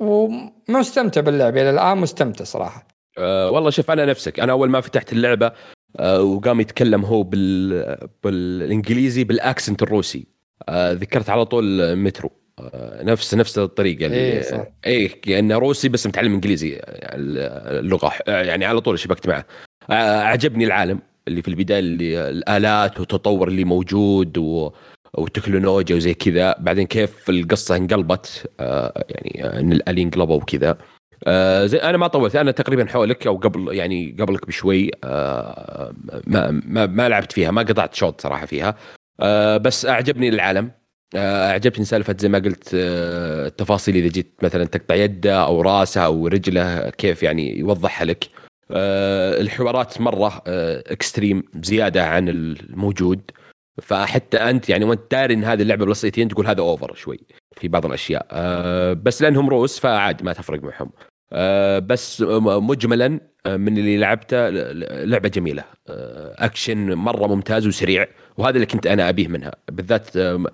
S3: ومستمتع باللعبة إلى الآن مستمتع صراحة.
S1: أه والله شوف أنا نفسك أنا أول ما فتحت اللعبة أه وقام يتكلم هو بال... بالإنجليزي بالأكسنت الروسي. أه ذكرت على طول مترو. أه نفس نفس الطريقة اللي إيه صح. إيه كأنه روسي بس متعلم إنجليزي يعني اللغة يعني على طول شبكت معه. أعجبني العالم اللي في البداية اللي الآلات والتطور اللي موجود و والتكنولوجيا وزي كذا. بعدين كيف القصة انقلبت يعني إن الالي انقلبوا وكذا. زي أنا ما طولت أنا تقريبا حولك أو قبل يعني قبلك بشوي. ما, ما ما لعبت فيها ما قطعت شوط صراحة فيها. بس أعجبني العالم. اعجبني سالفة زي ما قلت التفاصيل إذا جيت مثلا تقطع يده أو رأسه أو رجله كيف يعني يوضحها لك. الحوارات مرة آه extreme زيادة عن الموجود. فحتى أنت يعني وأنت داري إن هذه اللعبة بلاي ستيشن تقول هذا over شوي في بعض الأشياء. آه بس لأنهم روس فعادي ما تفرق معهم. آه بس مجملا آه، من اللي لعبته لعبة جميلة. آه اكشن مرة ممتاز وسريع وهذا اللي كنت أنا أبيه منها. بالذات آه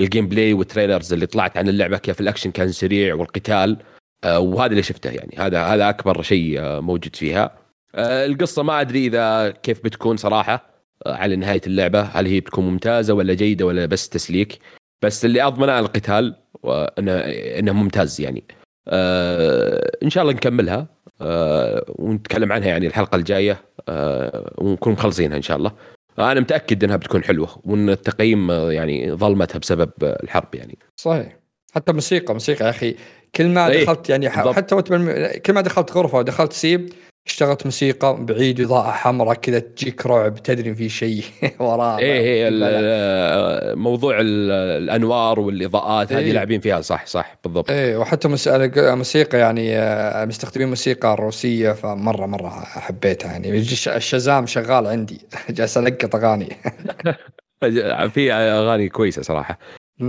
S1: ال gameplay وال trailers اللي طلعت عن اللعبة كيف الاكشن كان سريع والقتال. آه وهذا اللي شفته يعني. هذا هذا أكبر شيء آه موجود فيها. آه القصة ما أدري إذا كيف بتكون صراحة آه على نهاية اللعبة. هل هي بتكون ممتازة ولا جيدة ولا بس تسليك؟ بس اللي أضمنه القتال وانه إنه ممتاز يعني. آه إن شاء الله نكملها آه ونتكلم عنها يعني الحلقة الجاية آه ونكون مخلصينها إن شاء الله. أنا متأكد إنها بتكون حلوة وإن التقييم آه، يعني ظلمتها بسبب الحرب يعني.
S3: صحيح. حتى موسيقى موسيقى يا أخي كل ما إيه، دخلت يعني حتى كل ما دخلت غرفة ودخلت سيب اشتغلت موسيقى بعيد اضاءه حمراء كذا تجيك رعب تدري في شيء وراه.
S1: إيه إيه موضوع الأنوار والإضاءات إيه. هذه لاعبين فيها صح صح بالضبط.
S3: إيه وحتى موسيقى يعني آه، مستخدمين موسيقى روسيه فمرة مرة حبيتها يعني. ال Shazam شغال عندي. جالس ألقط أغاني.
S1: في أغاني كويسة صراحة.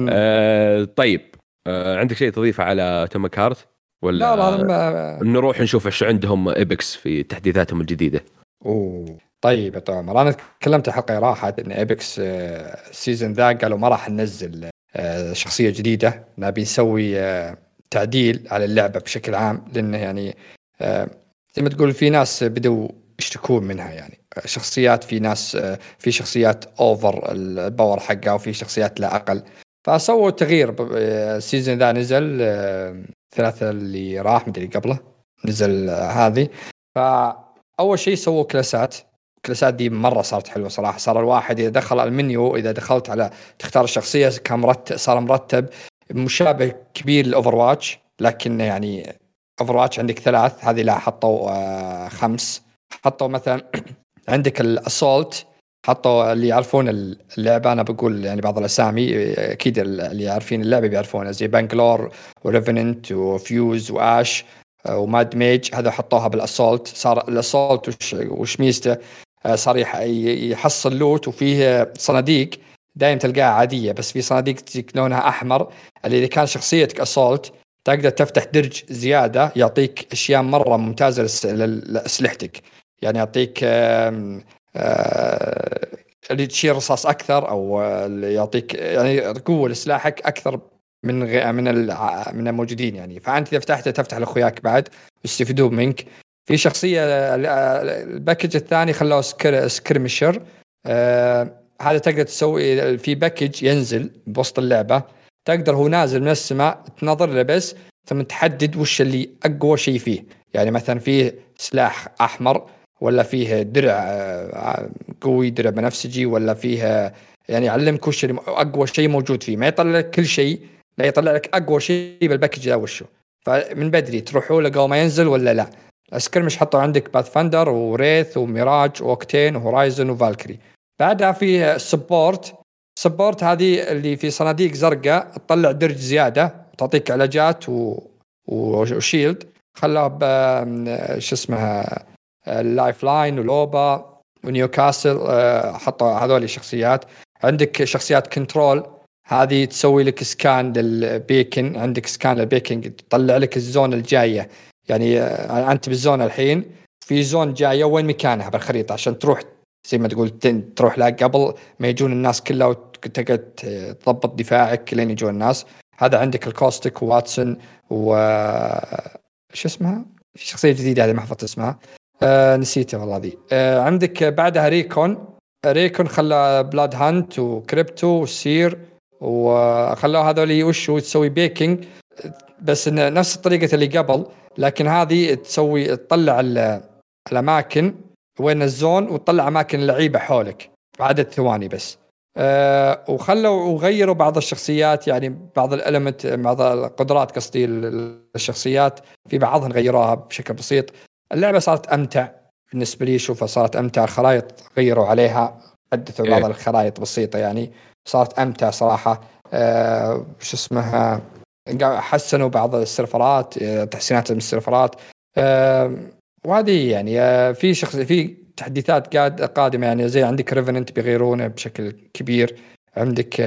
S1: آه طيب. آه عندك شيء تضيفه على Atomic Heart؟ ولا لا لا ما... نروح نشوف إيش عندهم Apex في تحديثاتهم الجديدة؟
S3: أوه. طيب يا تامر أنا تكلمت الحلقة راحت إن Apex ال season ذا قالوا ما راح ننزل آه، شخصية جديدة. نبي نسوي آه، تعديل على اللعبة بشكل عام لأنه يعني آه، زي ما تقول في ناس بدوا يشتكون منها يعني. شخصيات في ناس في شخصيات over ال power حقها وفي شخصيات لا أقل. فسووا تغيير ال season ذا نزل ثلاثة اللي راح مدري قبله نزل هذه. فأول شيء سووا كلاسات. الكلاسات دي مرة صارت حلوة صراحة. صار الواحد إذا دخل المنيو إذا دخلت على تختار الشخصية كان مرتب صار مرتب. مشابه كبير ل Overwatch لكن يعني Overwatch عندك ثلاث هذه لا حطوا آه خمس. حطوا مثلا عندك ال assault. حطوا اللي يعرفون اللعبه أنا بقول يعني بعض الأسامي أكيد اللي عارفين اللعبه بيعرفونها زي Bangalore و Revenant و Fuse و Ash آه، و Mad Maggie هذا حطوها بال assault. صار ال assault وش, وش ميزته؟ آه، صار يحصل لوت وفيه صناديق دائما تلقاها عادية بس في صناديق لونها أحمر اللي إذا كان شخصيتك أسولت تقدر تفتح درج زيادة يعطيك أشياء مرة ممتازة لأسلحتك. يعني يعطيك اللي تشيل رصاص أكثر أو اللي يعطيك يعني قوه لسلاحك أكثر من من من الموجودين يعني. فأنت إذا فتحته تفتح لأخوياك بعد يستفيدون منك. في شخصية ال package الثاني خلوه skir skirmisher. آه هذا تقدر تسوي في package ينزل بوسط اللعبة. تقدر هو نازل من السماء تنظر له بس ثم تحدد وش اللي أقوى شيء فيه. يعني مثلا فيه سلاح أحمر ولا فيه درع آه، قوي درع بنفسجي ولا فيه يعني يعلمك وش أقوى شيء موجود فيه. ما يطلع لك كل شيء لا يطلع لك أقوى شيء بال package ذا وشه فمن بدري تروحوا له قبل ما ينزل ولا لا؟ مش حطوا عندك باث فاندر وريث وميراج واوكتين وهورايزن وفالكري بعدها في support support هذه اللي في صناديق زرقاء تطلع درج زيادة تعطيك علاجات و... و shield خلاها شو اسمها؟ ال Lifeline و Loba و Newcastle آه، حطوا هذول الشخصيات. عندك شخصيات control هذه تسوي لك scan لل beacon. عندك scan لل beacon تطلع لك ال zone الجاية. يعني آه، أنت بال zone الحين في zone جاية وين مكانها بالخريطة؟ عشان تروح زي ما تقول تروح لها قبل ما يجون الناس كلها وتقعد تضبط دفاعك لين يجون الناس. هذا عندك ال Caustic و Wattson و شو اسمها؟ شخصية جديدة هذه ما حفظت اسمها. آه نسيته والله ذي. آه عندك بعدها recon. recon خلى Bloodhound و Crypto و Seer وخلوه هذول وش تسوي beacon بس نفس الطريقة اللي قبل لكن هذه تسوي تطلع الأماكن وين ال zone وتطلع أماكن اللعيبة حولك بعدد ثواني بس. أه وخلوا وغيروا بعض الشخصيات يعني بعض ال element بعض القدرات قصدي الشخصيات في بعضهم غيروها بشكل بسيط. اللعبة صارت أمتع. بالنسبة لي اشوفها صارت أمتع. الخرائط غيروا عليها. حدثوا بعض إيه. الخرائط بسيطة يعني. صارت أمتع صراحة. أه شو اسمها؟ حسنوا بعض السيرفرات آه، تحسينات من السيرفرات. أه وهذه يعني آه، في شخص في تحديثات قاد قادمة يعني. زي عندك Revenant بيغيرونه بشكل كبير. عندك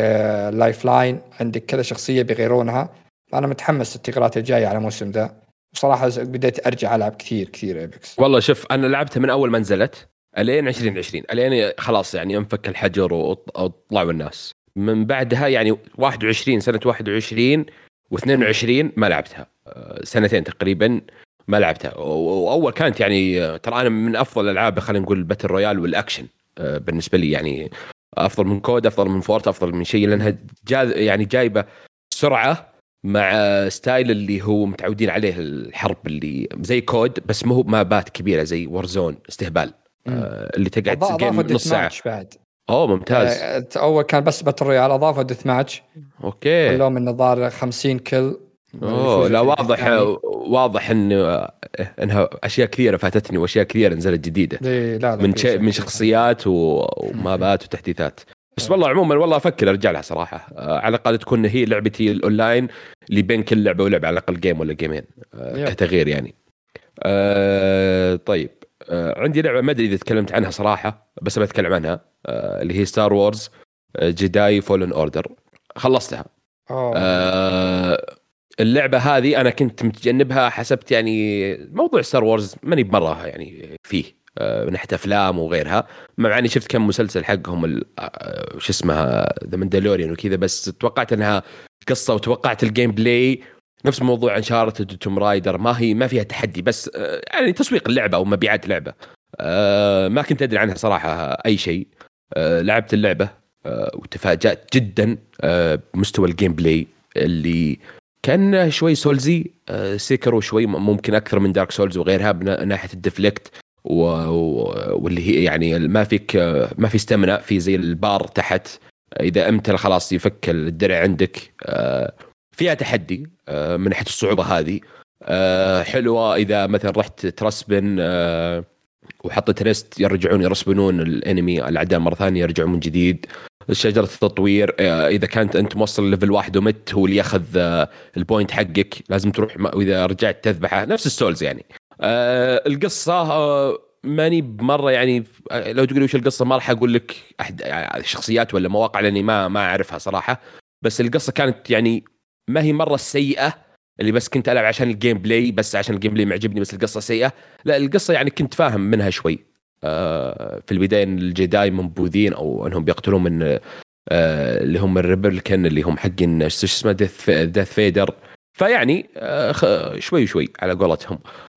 S3: Lifeline عندك كذا شخصية بيغيرونها. أنا متحمس للتغييرات الجاية على الموسم ذا. بصراحة بديت أرجع ألعب كثير كثير Apex
S1: والله شوف أنا لعبتها من أول ما نزلت إلين 2020 إلين خلاص يعني انفك الحجر وطلعوا الناس. من بعدها يعني 21 سنة 21 و22 ما لعبتها. آه، سنتين تقريبا ما لعبتها. وأول كانت يعني ترى أنا من أفضل الألعاب خلينا نقول ال battle royale وال action آه، بالنسبة لي يعني أفضل من COD أفضل من Fort أفضل من شيء لأنها يعني جايبة سرعة مع style اللي هو متعودين عليه الحرب اللي زي COD بس مو مابات كبيرة زي Warzone استهبال. آه اللي تقعد
S3: game نص ساعة. بعد.
S1: أوه ممتاز.
S3: آه أول كان بس battle royale أضافوا death match
S1: okay.
S3: لهم انه ظهر 50 كل
S1: أوه لا واضح واضح انه إنها أشياء كثيرة فاتتني وأشياء كثيرة نزلت جديدة.
S3: لا لا
S1: من شيء من شخصيات ومابات وتحديثات. بس والله عموما والله أفكر أرجع لها صراحة. آه على الأقل تكون هي لعبتي الأونلاين اللي بين كل لعبة ولعبة على الأقل game ولا جيمين آه كتغيير يعني. آه طيب. آه عندي لعبة ما أدري إذا تكلمت عنها صراحة بس بتكلم عنها آه اللي هي Star Wars Jedi Fallen Order خلصتها. آه. اللعبة هذه أنا كنت متجنبها حسبت يعني موضوع Star Wars ماني بمره يعني فيه. آه، من ناحية أفلام وغيرها. مع إني شفت كم مسلسل حقهم آه، شو اسمها The Mandalorian وكذا بس توقعت إنها قصة وتوقعت ال gameplay نفس موضوع Uncharted Tomb Raider ما هي ما فيها تحدي بس آه، يعني تسويق اللعبة أو مبيعات لعبه ما كنت أدري عنها صراحة أي شيء. لعبت اللعبة وتفاجأت جدا بمستوى ال gameplay اللي كان شوي souls-y Sekiro شوي ممكن أكثر من Dark Souls وغيرها من ناحية ال deflect و... واللي هي يعني ما فيك ما في stamina في زي البار تحت. إذا امتل خلاص يفك الدرع عندك فيها تحدي من ناحيه الصعوبة هذه. حلوة إذا مثلا رحت ترسبن وحطيت rest يرجعون يرسبنون ال enemy الأعداء مرة ثانية يرجعون من جديد. شجرة التطوير إذا كانت أنت موصل level واحد ومت هو اللي ياخذ ال point حقك لازم تروح وإذا رجعت تذبحه نفس ال Souls يعني. آه القصة آه ماني بمرة يعني آه، لو تقول وش القصة ما راح أقول لك أحد يعني شخصيات ولا مواقع لأني ما ما أعرفها صراحة. بس القصة كانت يعني ما هي مرة سيئة اللي بس كنت ألعب عشان ال gameplay بس عشان ال gameplay معجبني بس القصة سيئة. لا القصة يعني كنت فاهم منها شوي. آه في البداية إن ال Jedi منبوذين أو إنهم بيقتلون من آه اللي هم ال Republican اللي هم حقين إيش اسمه Darth Darth Vader فيعني آه شوي شوي على قولتهم. آه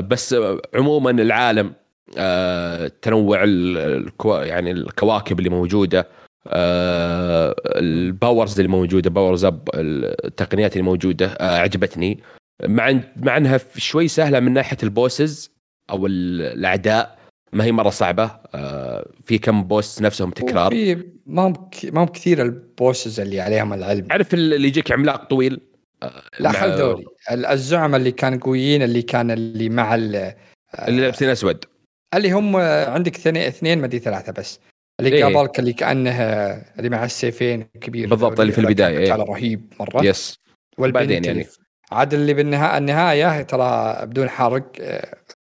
S1: بس عموما العالم آه تنوع الكو يعني الكواكب اللي موجودة آه ال powers اللي موجودة powers up التقنيات اللي موجودة آه عجبتني مع مع إنها شوي سهلة من ناحية ال bosses أو الأعداء ما هي مرة صعبة. آه في كم boss نفسهم تكرار؟
S3: في ما هم ما هم كثير ال bosses اللي عليهم العلم.
S1: عارف اللي يجيك عملاق طويل.
S3: لا خل دوري. الزعماء اللي كانوا قويين اللي كان اللي مع اللي
S1: لابسين أسود.
S3: اللي هم عندك اثنين اثنين ما ثلاثة بس. اللي إيه؟ قابلك اللي كأنه اللي مع السيفين كبير
S1: بالضبط اللي في البداية
S3: إيه؟ رهيب مرة.
S1: yes
S3: والبعدين يعني. عاد اللي بالنهايه النهاية ترى بدون حرق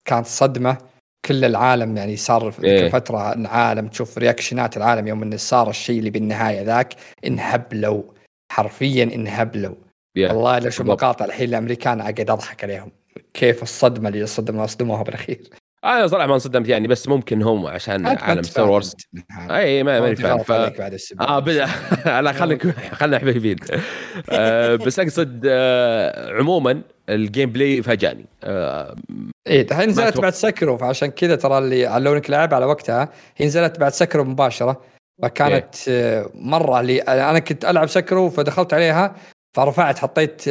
S3: كانت صدمة. كل العالم يعني صار في إيه؟ فتره العالم تشوف رياكشنات العالم يوم انه صار الشيء اللي بالنهاية ذاك إنهبلوا. حرفيا إنهبلوا. Yeah. والله لو شو مقاطع الحين الأمريكان اقعد أضحك عليهم. كيف الصدمة اللي صدموا صدموها بالأخير.
S1: أنا صراحة ما انصدمت يعني بس ممكن هم عشان عالم Star Wars أي ما ماني فاهم ف... آه بدا لا خليك خلينا حبيبين آه بس أقصد آه عموما ال gameplay فاجأني. آه
S3: إيه الحين نزلت بعد Sekiro فعشان كذا ترى اللي علونك لعب على وقتها هي نزلت بعد Sekiro مباشرة فكانت إيه. مرة اللي أنا كنت ألعب Sekiro فدخلت عليها فرفعت حطيت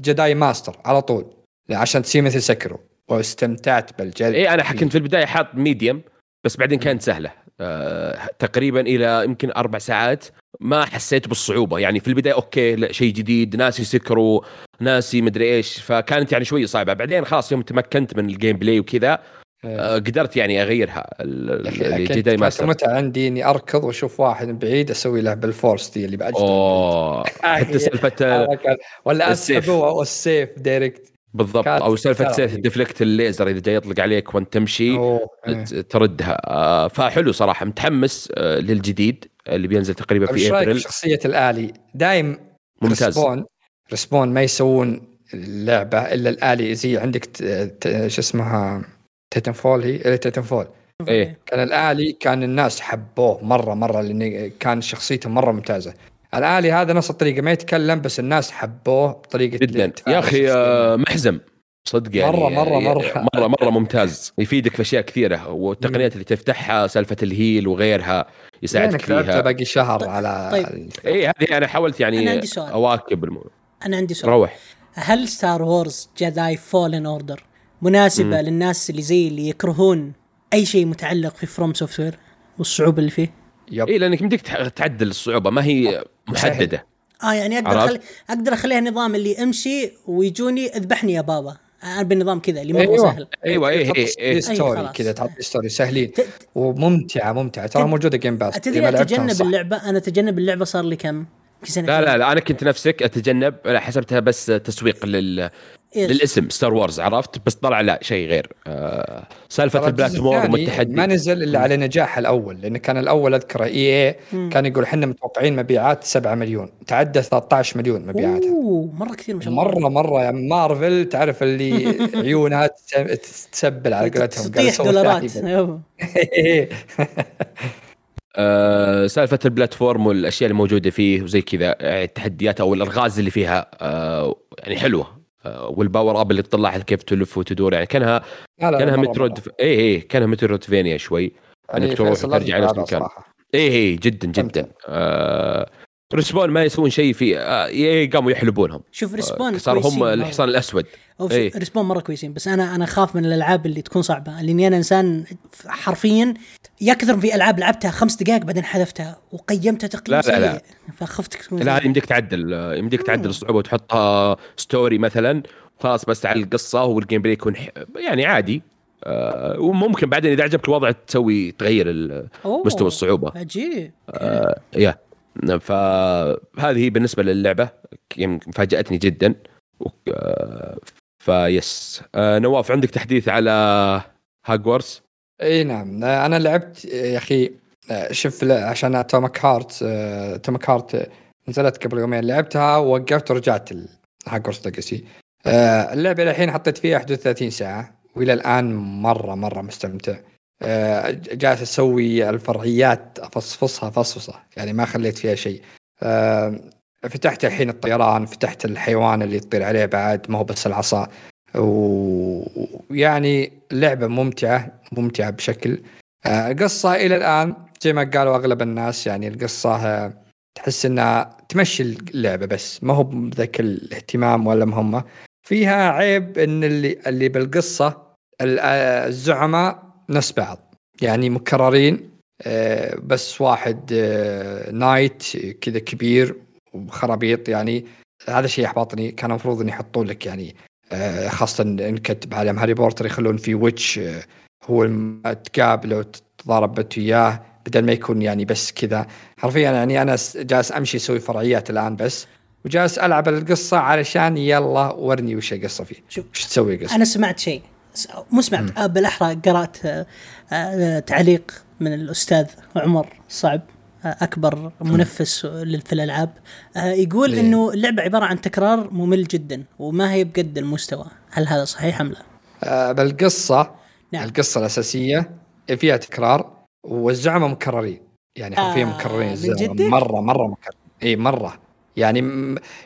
S3: Jedi Master على طول عشان تصير مثل Sekiro. واستمتعت بالجلد
S1: اي أنا كنت في البداية حاط medium بس بعدين كانت سهلة. أه تقريبا إلى يمكن أربع ساعات ما حسيت بالصعوبة. يعني في البداية okay شيء جديد ناسي Sekiro ناسي مدري إيش. فكانت يعني شوي صعبة. بعدين خلاص يوم تمكنت من ال gameplay وكذا قدرت يعني أغيرها
S3: ال Jedi Master. متى عندي إني أركض وأشوف واحد من بعيد أسوي له بال force دي اللي بعد
S1: أوه. حتى سالفة
S3: ولا أسحبه والسيف direct
S1: بالضبط. أو
S3: سالفة
S1: سيف. deflect الليزر إذا جاي يطلق عليك وأنت تمشي
S3: إيه.
S1: تردها. آه، فحلو صراحة. متحمس آه، للجديد اللي بينزل تقريبا
S3: طيب
S1: في إبريل.
S3: شخصيه الآلي؟ دايم
S1: ممتاز.
S3: Respawn Respawn ما يسوون اللعبه إلا الآلي. زي عندك شو اسمها؟ Titanfall هي؟ إيه Titanfall
S1: إيه.
S3: كان الالي كان الناس حبوه مرة مرة لأن كان شخصيته مرة ممتازة. الالي هذا نفس الطريقة ما يتكلم بس الناس حبوه بطريقة
S1: جدا. يا
S3: أخي.
S1: آه، محزم. صدق يعني.
S3: مرة- مرة- مرة.
S1: مرة مرة ممتاز. يفيدك في أشياء كثيرة. والتقنيات اللي تفتحها سالفة ال heal وغيرها يساعدك
S3: لعبته
S1: فيها.
S3: باقي شهر
S2: طيب-
S3: على
S2: طيب.
S1: اي هذه أنا حاولت
S2: أنا
S1: يعني
S2: عندي سؤال.
S1: أواكب الموضوع.
S2: أنا عندي سؤال.
S1: روح.
S2: هل Star Wars Jedi Fallen Order مناسبة
S1: مم.
S2: للناس اللي زي اللي يكرهون أي شيء متعلق في From Software والصعوبة اللي فيه؟
S3: Yep
S1: اي لأنك يمديك تح- تعدل الصعوبة ما هي محددة
S2: آه يعني
S1: أقدر؟
S2: أخلي أقدر أخليها نظام اللي امشي ويجوني اذبحني يا بابا أنا بالنظام كذا اللي مره
S3: أيوة.
S2: سهل
S1: أيوه اي
S3: تحط
S1: اي اي
S3: story
S2: خلاص.
S3: كذا تعطي story سهلين
S2: ت-
S3: وممتعة ممتعة ترى موجودة Game Pass
S2: تدري أتجنب اللعبة أنا أتجنب اللعبة صار لي كم؟ في سنة
S1: لا لا لا أنا كنت نفسك أتجنب لا حسبتها بس تسويق لل...
S2: إيش؟
S1: للاسم Star Wars عرفت؟ بس طلع لا شيء غير. آه سالفة ال platform
S3: ما
S1: والتحدي.
S3: نزل إلا على نجاح الأول لأن كان الأول أذكر إي اي. كان يقول إحنا متوقعين مبيعات 7 مليون. تعدى 13 مليون مبيعاتها.
S2: أوه مرة كثير ما شاء الله.
S3: مرة مرة. يا مارفل تعرف اللي عيونها تس- تسبل على قولتهم
S2: تطيح دولارات.
S1: آه سالفة ال platform والأشياء الموجوده فيه وزي كذا يعني التحديات أو الألغاز اللي فيها آه يعني حلوة. وال power up اللي تطلعها كيف تلف وتدور يعني كانها
S3: لا لا
S1: كانها
S3: Metroid.
S1: اي اي كانها metroidvania شوي
S3: يعني
S1: إنك تروح ترجع نفس المكان. اي اي جدا جدا
S3: ممتع.
S1: آه Respawn ما يسوون شيء في آه إي قاموا يحلبونهم
S2: شوف Respawn
S1: صاروا هم. الحصان الأسود
S2: أو
S1: إيه.
S2: شوف Respawn مرة كويسين بس أنا أنا أخاف من الألعاب اللي تكون صعبة لأني أنا إنسان حرفيا يكثر في ألعاب لعبتها خمس دقائق بعدين حذفتها وقيمتها تقييم
S1: لا، لا، لا.
S2: فخفت تكون
S1: لا. يمديك تعدل آه، يمديك تعدل الصعوبة وتحطها story مثلا خلاص بس على القصة وال gameplay يكون يعني عادي آه وممكن بعدين إذا عجبك الوضع تسوي تغير مستوى الصعوبة
S2: عجيب
S1: آه يا فهذه هي بالنسبة للعبة فاجأتني جدا. آه، فيس آه نواف عندك تحديث على هاجورس
S3: إي نعم. أنا لعبت يا أخي شوف عشان Atomic Heart Atomic Heart نزلت قبل يومين. لعبتها ووقفت ورجعت Hogwarts Legacy اللعبة الحين حطيت فيها حدود 30 ساعة وإلى الآن مرة مرة مستمتع. آه، جالس أسوي الفرعيات أفصفصها فصفصه يعني ما خليت فيها شيء. آه، فتحت الحين الطيران فتحت الحيوان اللي تطير عليه بعد ما هو بس العصا. ويعني لعبة ممتعة ممتعة بشكل. آه، قصة إلى الآن زي ما قالوا أغلب الناس يعني القصة آه، تحس إنها تمشي اللعبة بس ما هو بذاك الاهتمام ولا مهمة. فيها عيب إن اللي اللي آه، الزعماء نفس بعض. يعني مكررين آه، بس واحد آه، knight كذا كبير وخرابيط. يعني هذا شيء احبطني كان المفروض ان يحطون لك يعني آه، خاصة ان كتب عالم هاري بوتر يخلون في witch هو تقابله وتضاربت وياه بدل ما يكون يعني بس كذا. حرفيا يعني أنا جالس أمشي أسوي فرعيات الآن بس وجالس ألعب القصة علشان يلا ورني وش القصة فيه.
S2: شوف
S3: وش تسوي القصة
S2: أنا سمعت شيء. مو سمعت آه، بالاحرى قرأت آه، آه، تعليق من الأستاذ عمر صعب أكبر منفس في الألعاب يقول
S3: ليه؟
S2: إنه اللعبة عبارة عن تكرار ممل جدا وما هي بقد المستوى هل هذا صحيح أم لا؟
S3: بالقصة
S2: نعم.
S3: القصة الأساسية فيها تكرار والزعماء مكررين يعني حرفيا
S2: آه،
S3: مكررين الزعماء؟ مرة مرة مكررين اي مرة يعني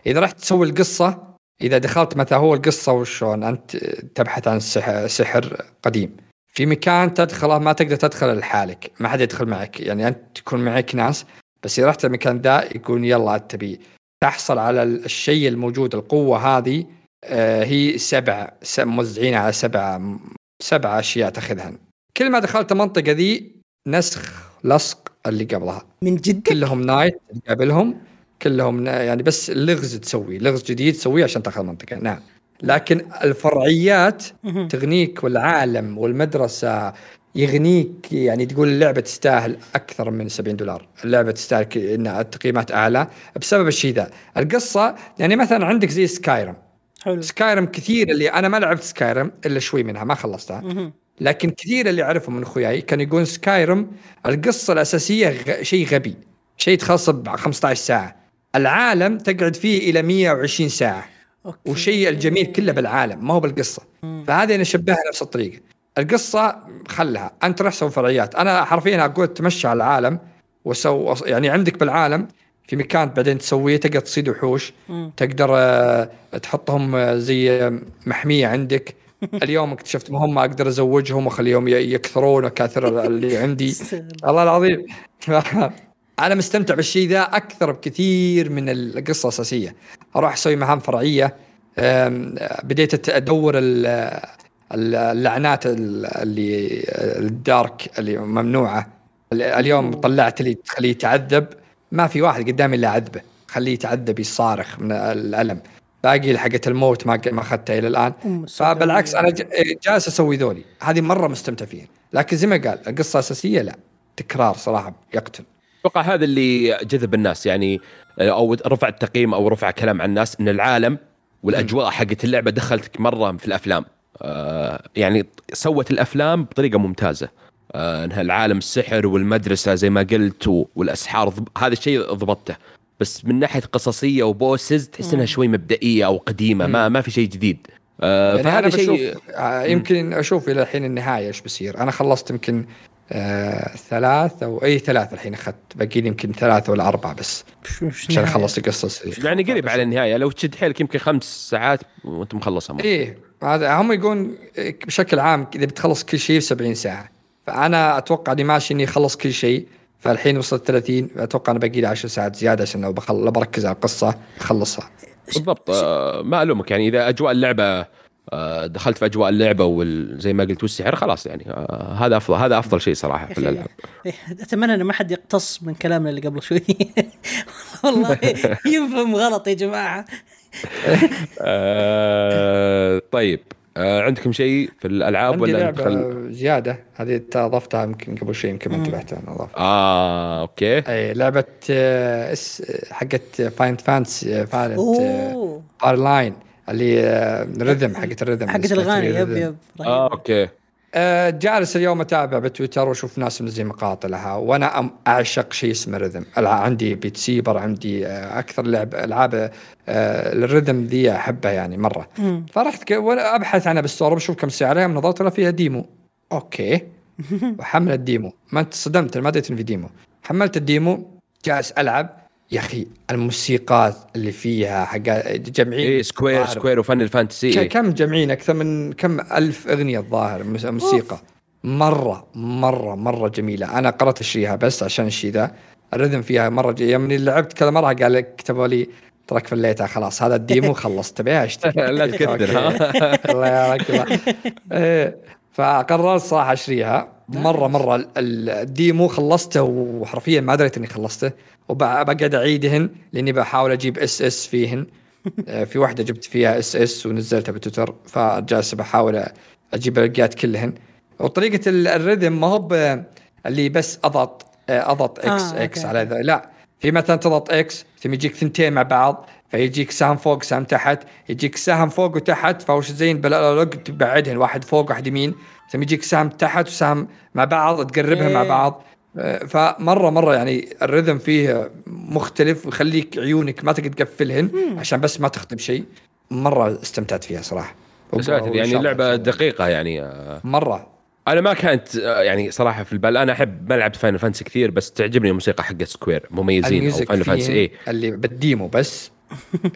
S3: إذا رحت تسوي القصة إذا دخلت مثلا هو القصة وشون أنت تبحث عن سحر, سحر قديم. في مكان تدخله ما تقدر تدخل لحالك ما حد يدخل معك. يعني أنت تكون معك ناس بس إذا رحت المكان ذا يقول يلا تبي تحصل على ال- الشيء الموجود القوة هذه آه، هي سبع موزعين على سبع سبع أشياء تأخذها. كل ما دخلت المنطقة ذي نسخ لصق اللي قبلها.
S2: من جدك؟
S3: كلهم نايت تقابلهم كلهم يعني بس لغز تسوي لغز جديد تسويه عشان تاخذ المنطقة نعم. لكن الفرعيات. تغنيك والعالم والمدرسة يغنيك يعني تقول اللعبة تستاهل أكثر من 70 دولار، اللعبة تستاهل انها التقييمات أعلى بسبب الشيء ذا، القصة يعني مثلا عندك زي Skyrim
S2: حلو.
S3: Skyrim كثير اللي أنا ما لعبت Skyrim إلا شوي منها ما خلصتها. لكن كثير اللي أعرفهم من أخوياي كانوا يقولون Skyrim القصة الأساسية غ... شيء غبي شيء تخلص ب 15 ساعة. العالم تقعد فيه إلى 120 ساعة.
S2: أوكي.
S3: والشيء الجميل كله بالعالم ما هو بالقصة. فهذه أنا أشبهها نفس الطريقة. القصة خلها. أنت روح سوي فرعيات. أنا حرفيا أقول تمشى على العالم وسو يعني عندك بالعالم في مكان بعدين تسويه تقدر تصيد وحوش
S2: مم.
S3: تقدر آه، تحطهم آه، زي آه، محمية عندك. اليوم اكتشفت مهمه أقدر أزوجهم وأخليهم يكثرون وكاثر اللي عندي. الله العظيم. أنا مستمتع بالشيء ذا أكثر بكثير من القصة الأساسية. أروح أسوي مهام فرعية بديت أدور ال- ال- اللعنات ال- اللي الدارك اللي ممنوعة. ال- اليوم طلعت لي تخليه يتعذب. ما في واحد قدامي إلا أعذبه خليه يتعذب يصارخ من الألم. باقي حقة الموت ما ما أخذتها
S2: إلى الآن.
S3: فبالعكس أنا ج- جالس أسوي ذولي. هذه مرة مستمتع فيها. لكن زي ما قال القصة الأساسية لا. تكرار صراحة يقتل.
S1: أتوقع هذا اللي جذب الناس يعني أو رفع التقييم أو رفع كلام عن الناس إن العالم والأجواء حقت اللعبة دخلتك مرة في الأفلام. آه يعني سوت الأفلام بطريقة ممتازة. آه إنها العالم السحر والمدرسة زي ما قلت والأسحار ضب... هذا الشيء ضبطته. بس من ناحية قصصية وبوسز تحس إنها شوي مبدئية أو قديمة ما ما في شيء جديد. آه
S3: يعني
S1: فهذا شيء
S3: آه، يمكن أشوف إلى الحين النهاية إيش بيصير. أنا خلصت يمكن آه ثلاث أو أي ثلاث الحين أخذت. باقي لي يمكن ثلاث ولا أربع بس. عشان؟ أخلص القصة السريعة.
S1: يعني قريب على النهاية. لو تشد حيلك يمكن خمس ساعات وأنت مخلصها.
S3: إيه هذا هم يقولون بشكل عام إذا بتخلص كل شيء في 70 ساعة. فأنا أتوقع اني ماشي إني اخلص كل شيء. فالحين وصلت 30 أتوقع أنا باقي لي 10 ساعات زيادة عشان لو بخل... بركز على القصة أخلصها.
S1: بالضبط. آه ما ألومك يعني إذا أجواء اللعبة دخلت في أجواء اللعبة وزي ما قلت والسحر خلاص يعني. آه هذا افضل هذا أفضل شيء صراحة في الالعاب
S2: إيه، أتمنى إن ما حد يقتص من كلامنا اللي قبل شوي. والله يفهم غلط يا جماعة.
S1: آه طيب. آه عندكم شيء في الألعاب
S3: عندي
S1: ولا
S3: لعبة
S1: ندخل
S3: زيادة هذه أنت اضفتها يمكن قبل شيء يمكن ما انتبهت أنا اضفتها
S1: آه okay.
S3: أي لعبة آه، اس حقت Final Fantasy Final
S2: أوه.
S3: Bar Line اللي آه، rhythm حقت ال rhythm
S2: حقت الاغاني yep yep
S1: آه okay.
S3: آه، جالس اليوم أتابع بتويتر وأشوف ناس منزلين مقاطع لها وأنا أعشق شيء اسمه rhythm الع- عندي Beat Saber عندي آه، أكثر لعب ألعاب آه، ال rhythm ذي أحبها يعني مرة.
S2: مم.
S3: فرحت أبحث عنها بال store بشوف كم سعرها يوم نظرت ولا فيها demo. okay. وحمل ال demo أنا انصدمت ما ادري ان في demo. حملت ال demo جالس ألعب. يا أخي الموسيقات اللي فيها حق جمعين
S1: إيه
S3: Square.
S1: Square و Final
S3: Fantasy
S1: إيه.
S3: كم جمعين؟ أكثر من كم ألف أغنية الظاهر موسيقى. مرة مرة مرة جميلة. أنا قرأت اشتريها بس عشان الشيء ذا. ال rhythm فيها مرة. يوم لعبت كذا مرة قال لك كتبوا لي track فليتها خلاص هذا ال demo خلص تبيها اشتري
S1: لا تكدر ها؟
S3: الله الله. إيه، فقررت صراحة اشتريها مرة مرة ال- ال- ال demo خلصته وحرفيا ما دريت إني خلصته. وبقعد أعيدهن لأني بحاول أجيب SS فيهن. آه، في واحدة جبت فيها SS ونزلتها بتويتر فجالس بحاول أجيب الباقيات كلهن. وطريقة ال- ال rhythm ما هو اللي بس أضغط آه، أضغط X
S2: آه، X.
S3: على ذا. لا في مثلا تضغط X ثم يجيك ثنتين مع بعض فيجيك سهم فوق سهم تحت. يجيك سهم فوق وتحت فوش زين بالالوج تبعدهن واحد فوق واحد يمين. ثم يجيك سهم تحت وسهم مع بعض تقربهم مع
S2: إيه.
S3: بعض. آه، فمرة مرة يعني ال rhythm فيه مختلف ويخليك عيونك ما تقدر تقفلهن عشان بس ما تخطب شيء. مرة استمتعت فيها صراحة.
S1: يعني اللعبه. دقيقة يعني آه،
S3: مرة.
S1: أنا ما كانت آه، يعني صراحة في البال أنا أحب ما لعبت Final Fantasy كثير بس تعجبني الموسيقى حقت Square مميزين
S3: أو
S1: Final Fantasy
S3: فيهن
S1: إيه.
S3: اللي بال demo بس.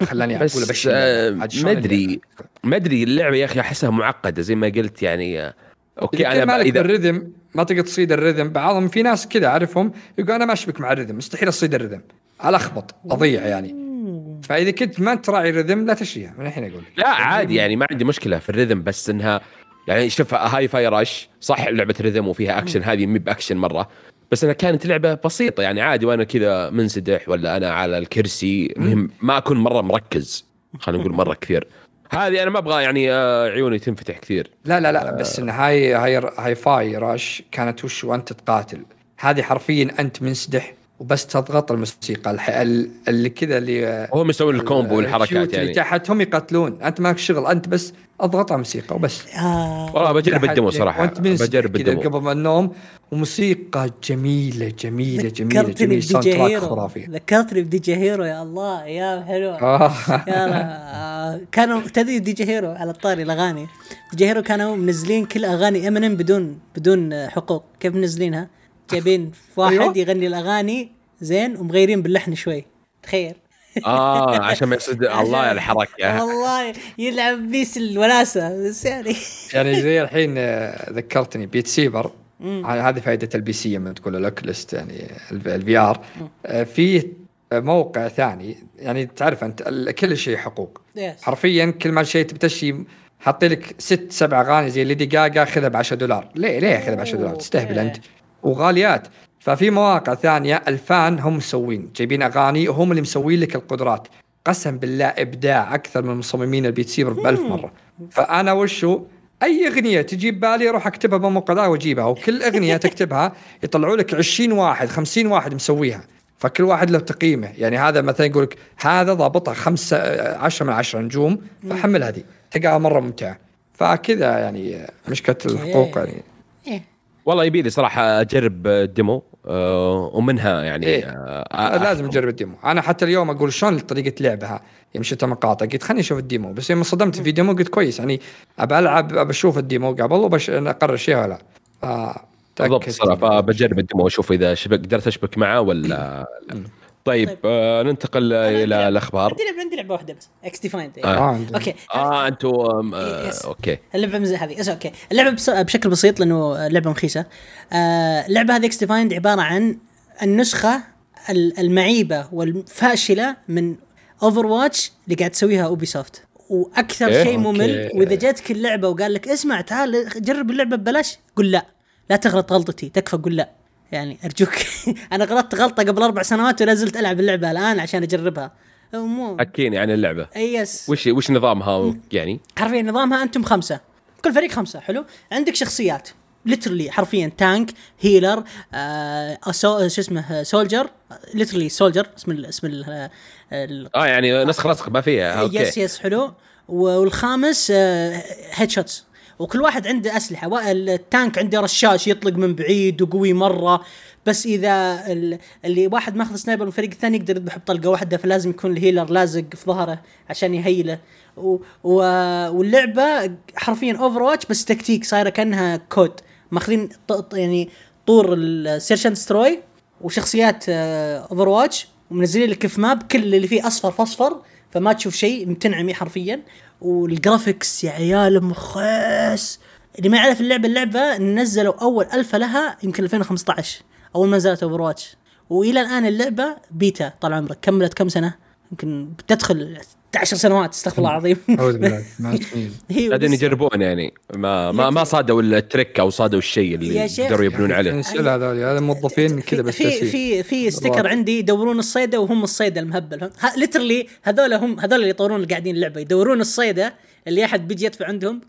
S3: خلاني أقول
S1: بس آه، ما أدري ما أدري اللعبة يا أخي أحسها معقدة زي ما قلت يعني آه،
S3: okay
S1: أنا
S3: مالك
S1: إذا
S3: بال rhythm ما تقدر تصيد ال rhythm بعضهم في ناس كذا أعرفهم يقول أنا ما أشبك مع ال rhythm مستحيل أصيد ال rhythm الخبط أضيع يعني. فإذا كنت ما تراعي ال rhythm لا تشتريها من الحين أقول لك.
S1: لا عادي يعني ما عندي مشكلة في ال rhythm بس إنها يعني شوف Hi-Fi Rush صح لعبة rhythm وفيها أكشن هذه مي بأكشن مرة بس إنها كانت لعبة بسيطة يعني عادي وأنا كذا منسدح ولا أنا على الكرسي مهم ما أكون مرة مركز خلينا نقول مرة كثير. هذه أنا ما أبغى يعني آه، عيوني تنفتح كثير.
S3: لا لا لا بس إن Hi Hi Hi-Fi Rush كانت وش وأنت تقاتل. هذه حرفيا أنت منسدح وبس تضغط الموسيقى. الح... ال- اللي كذا اللي
S1: هم يسوون ال combo والحركات
S3: ال cute اللي
S1: يعني
S3: تحت هم يقتلون أنت ماك شغل أنت بس أضغط على الموسيقى وبس.
S2: آه.
S1: والله بجرب ال demo
S3: صراحة. وأنت
S1: بجرب
S3: كذا
S1: ال demo
S3: قبل ما النوم وموسيقى جميلة جميلة جميله
S2: ذكرتني جميلة
S3: ب
S2: DJ
S3: soundtrack
S2: Hero
S3: خرافي.
S2: ذكرتني ب DJ Hero يا الله يا حلوة.
S3: آه.
S2: يا. آه، كانوا تدري DJ Hero على الطاري الأغاني؟ DJ Hero كانوا منزلين كل أغاني امينيم بدون بدون آه، حقوق. كيف منزلينها؟ جايبين واحد
S3: أيوة.
S2: يغني الأغاني زين ومغيرين باللحن شوي. تخيل.
S1: آه عشان ما يصد الله على الحركه
S2: والله يلعب بيس الوناسه بس يعني
S3: يعني زي الحين آه، ذكرتني Beat Saber. هذه فائده ال PC لما تقول ال Oculus يعني ال VR في موقع ثاني يعني تعرف أنت كل شيء حقوق.
S2: yes.
S3: حرفيا كل ما شيء تبي تشي حاطين لك ست سبع أغاني زي Lady Gaga خذها ب 10 دولار. ليه؟ ليه خذها ب 10 دولار تستهبل. أنت. وغاليات. ففي مواقع ثانية ال fan هم مسوين. جايبين أغاني وهم اللي مسوين لك القدرات. قسم بالله إبداع أكثر من مصممين ال Beat Saber بألف مرة. فأنا وشو؟ أي أغنية تجي ببالي أروح أكتبها ذا وأجيبها. وكل أغنية تكتبها يطلعوا لك 20 واحد 50 واحد مسويها. فكل واحد له تقييمه. يعني هذا مثلا يقول لك هذا ضابطها خمسة عشرة من عشرة نجوم فحمل هذه. تلقاها مرة ممتعة. فكذا يعني آه، مشكلة الحقوق يعني.
S2: إيه.
S1: والله يبي لي صراحة أجرب ال demo آه ومنها يعني
S3: إيه.
S1: آه
S3: لازم نجرب ال demo أنا حتى اليوم أقول شلون طريقة لعبها يوم شفت مقاطع قلت خليني أشوف ال demo بس يوم صدمت في demo قلت كويس يعني أبى ألعب أبى أشوف ال demo قبل وبش أقرر شيء ولا لا
S1: بالضبط
S3: تأكد.
S1: صراحة فبجرب ال demo واشوف إذا شبك قدرت أشبك معه ولا لا. طيب
S2: طيب.
S1: آه ننتقل
S2: إلى
S1: الأخبار
S2: عندي لعبة عندي لعبة واحدة بس XDefiant
S1: آه.
S3: آه،.
S1: okay آه
S2: أنتم
S1: آه.
S2: okay اللعبة. هذه بس okay اللعبة بس... بشكل بسيط لأنه لعبة مخيسة آه اللعبة هذه XDefiant عبارة عن النسخة ال- المعيبة والفاشلة من Overwatch اللي قاعد تسويها Ubisoft وأكثر
S1: إيه؟
S2: شيء ممل. وإذا جاتك اللعبه وقال لك اسمع تعال جرب اللعبة ببلاش قل لا لا تغلط غلطتي تكفى قل لا يعني أرجوك. أنا غلطت غلطة قبل أربع سنوات ولا زلت ألعب اللعبة الآن عشان أجربها. مو.
S1: حكيني عن اللعبة.
S2: yes.
S1: وش وش نظامها يعني؟
S2: حرفيا نظامها أنتم خمسة. كل فريق خمسة حلو؟ عندك شخصيات. literally حرفيا tank healer آه so شو اسمه soldier literally soldier اسم ال اسم ال
S1: آه يعني نسخ لصق ما فيها. okay.
S2: yes yes حلو والخامس آه headshots وكل واحد عنده أسلحة. ال tank عنده رشاش يطلق من بعيد وقوي مرة. بس إذا ال- اللي واحد ماخذ sniper من الفريق الثاني يقدر يذبح بطلقة واحدة فلازم يكون ال healer لازق في ظهره عشان يهيله. و... و... واللعبة حرفيا Overwatch بس تكتيك صايرة كأنها COD ماخذين يعني طور ال search and destroy وشخصيات Overwatch ومنزلين لك في map كل اللي فيه أصفر فاصفر فما تشوف شيء منعمي حرفيا. وال graphics يا عيال مخيس اللي ما يعرف اللعبة اللعبة نزلوا أول الفا لها يمكن 2015 أول ما نزلت Overwatch وإلى الآن اللعبة بيتا طال عمرك. كملت كم سنة؟ يمكن بتدخل 10 سنوات استغفر الله العظيم.
S3: أعوذ بالله.
S2: ولسه-
S1: يجربون يعني. ما ما ما صادوا التريك أو صادوا الشيء اللي
S2: شيخ.
S1: يقدروا يبنون عليه.
S3: نسال هذول هذا موظفين كذا بس
S2: في. في في ستيكر. عندي يدورون الصيدة وهم الصيدة المهبل. ليترلي هذول هم هذول اللي يطورون اللي قاعدين اللعبة. يدورون الصيدة اللي أحد بيجي يدفع عندهم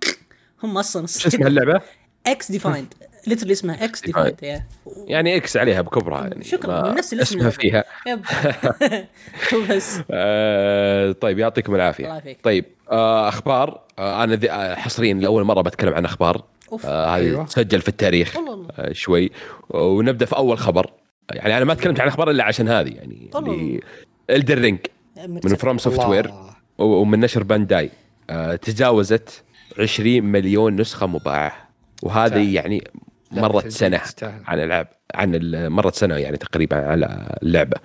S2: هم أصلا
S1: شو اسمها اللعبة؟
S2: إكس ديفايند ليترلي اسمها إكس ديفايند
S1: يعني إكس عليها بكبرها يعني
S2: شكرا. نفس الاسم
S1: اسمها فيها.
S2: بس.
S1: آه طيب يعطيكم
S2: الله
S1: العافيه
S2: يعافيك.
S1: طيب آه أخبار. آه أنا حصريا لأول مرة بتكلم عن
S2: أخبار.
S1: آه هذه
S3: أيوة.
S1: تسجل في التاريخ. آه شوي. ونبدأ في أول خبر. يعني أنا ما تكلمت عن أخبار إلا عشان هذه يعني اللي Elden Ring من
S3: FromSoftware.
S1: ومن نشر Bandai آه تجاوزت 20 مليون نسخة مباعة. وهذه. يعني مرت.
S3: سنة.
S1: عن العاب عن مرت سنة يعني تقريبا على اللعبة.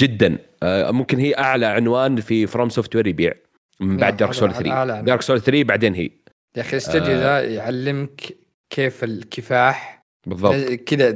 S1: جدا. آه، ممكن هي أعلى عنوان في FromSoftware يبيع. من بعد
S3: Dark
S1: Souls
S3: أعلى
S1: 3
S3: عنوان.
S1: Dark Souls 3 بعدين هي.
S3: يا أخي الاستوديو ذا يعلمك كيف الكفاح.
S1: بالضبط.
S3: كذا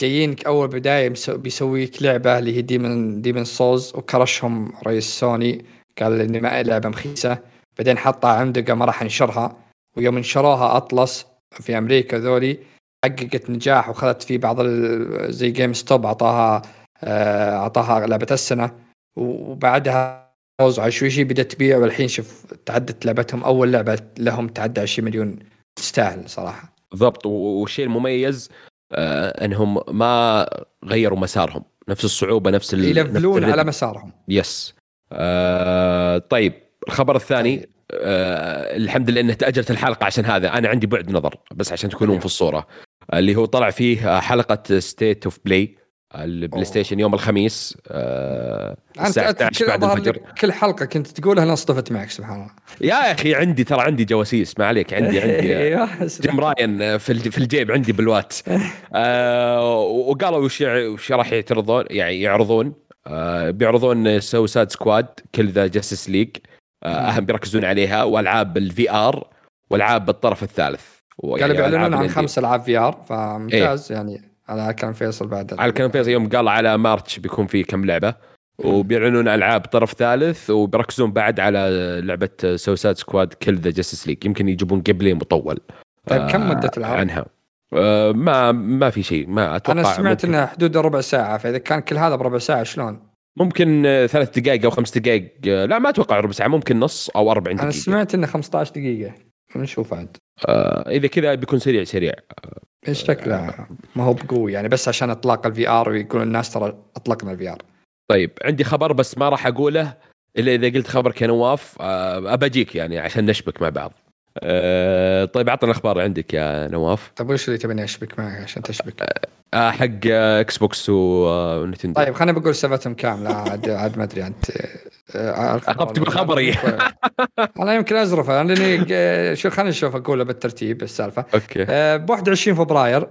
S3: جايينك أول بداية بيسويك لعبة اللي هي Demon Demon's Souls وكرشهم رئيس سوني. قال إني ما لعبة مخيسة. بعدين حطها عنده قام راح ينشرها ويوم نشروها Atlus في أمريكا ذولي. حققت نجاح وخذت في بعض ال- زي GameStop أعطاها آه، أعطاها لعبة السنة. وبعدها وزعوا شوي شوي بدأت تبيع والحين شوف تعدت لعبتهم أول لعبة لهم تعدى 20 مليون تستاهل صراحة.
S1: بالضبط. والشيء المميز آه إنهم ما غيروا مسارهم. نفس الصعوبة نفس ال...
S3: يلفلون على مسارهم.
S1: يس آه طيب. الخبر الثاني
S3: طيب.
S1: آه الحمد لله انه تأجلت الحلقة عشان هذا. أنا عندي بعد نظر بس عشان تكونون. في الصورة. اللي هو طلع فيه حلقة State of Play ال
S3: Play.
S1: Station يوم الخميس آه الساعة
S3: انت
S1: 11
S3: كل
S1: بعد الفجر.
S3: كل حلقة كنت تقولها أنا اصطفت معك سبحان الله.
S1: يا أخي عندي ترى عندي جواسيس ما عليك عندي عندي.
S3: أيوه
S1: جيم رايان في الج- في الجيب عندي بالوات. آه وقالوا وش وش راح يعترضون يعني يعرضون آه بيعرضون Suicide Squad Kill the Justice League آه أهم بيركزون عليها والعاب ال VR والعاب بالطرف الثالث.
S3: قالوا بيعلنون عن. خمس ألعاب VR فممتاز. يعني على كلام فيصل بعد.
S1: على كلام فيصل يوم قال على March بيكون في كم لعبة. وبيعلنون ألعاب طرف ثالث وبيركزون بعد على لعبة Suicide Squad Kill the Justice League يمكن يجيبون play مطول.
S3: طيب كم
S1: آه،
S3: مدة العرض؟
S1: عنها. آه ما ما في شيء ما أتوقع
S3: أنا سمعت
S1: ممكن,
S3: إنه حدود ربع ساعة فإذا كان كل هذا بربع ساعة شلون؟
S1: ممكن ثلاث دقائق أو خمس دقائق. آه، لا ما أتوقع ربع ساعة ممكن نص أو 40
S3: أنا
S1: دقيقة.
S3: سمعت إنه 15 دقيقة. نشوف عاد
S1: آه إذا كذا بيكون سريع سريع.
S3: إيش شكله ما هو بقوي يعني بس عشان أطلاق ال VR ويقول الناس ترى أطلقنا ال VR
S1: طيب عندي خبر بس ما راح أقوله إلا إذا قلت خبر كنواف آه أبجيك يعني عشان نشبك مع بعض. آه طيب عطنا الأخبار عندك يا نواف.
S3: طيب وش اللي تبيني اشبك معك عشان تشبك؟
S1: آه حق آه Xbox و Nintendo
S3: طيب خليني بقول سالفتهم كامله عاد عاد ما أدري انت آه، الخبر-
S1: أخذت بالخبري.
S3: أنا يمكن أزرفه لاني آه، شو خليني نشوف أقوله بالترتيب السالفة.
S1: أوكي.
S3: ب 21 فبراير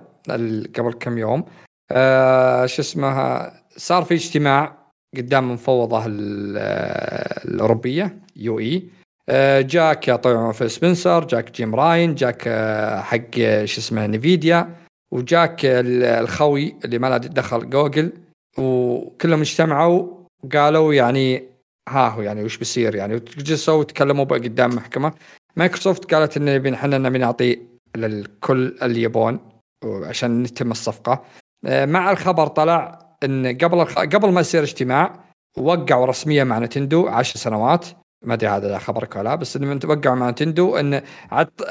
S3: قبل كم يوم. آه، شو اسمها صار في اجتماع قدام المفوضه ال- آه، الأوروبية EU. آه، جاك طبعا فيل سبنسر جاك جيم رايان جاك آه، حق آه، شو اسمه Nvidia وجاك ال- الخوي اللي ما له دخل جوجل وكلهم اجتمعوا وقالوا يعني ها هو يعني وش بيصير يعني جلسوا وتكلموا بقى قدام محكمة مايكروسوفت قالت إن إحنا نبي نعطي للكل اللي يبون عشان نتم الصفقة آه، مع الخبر طلع إن قبل. قبل ما يصير اجتماع وقعوا رسميا مع Nintendo 10 سنوات ما أدري هذا خبرك ولا لا، بس انهم وقعوا مع Nintendo إن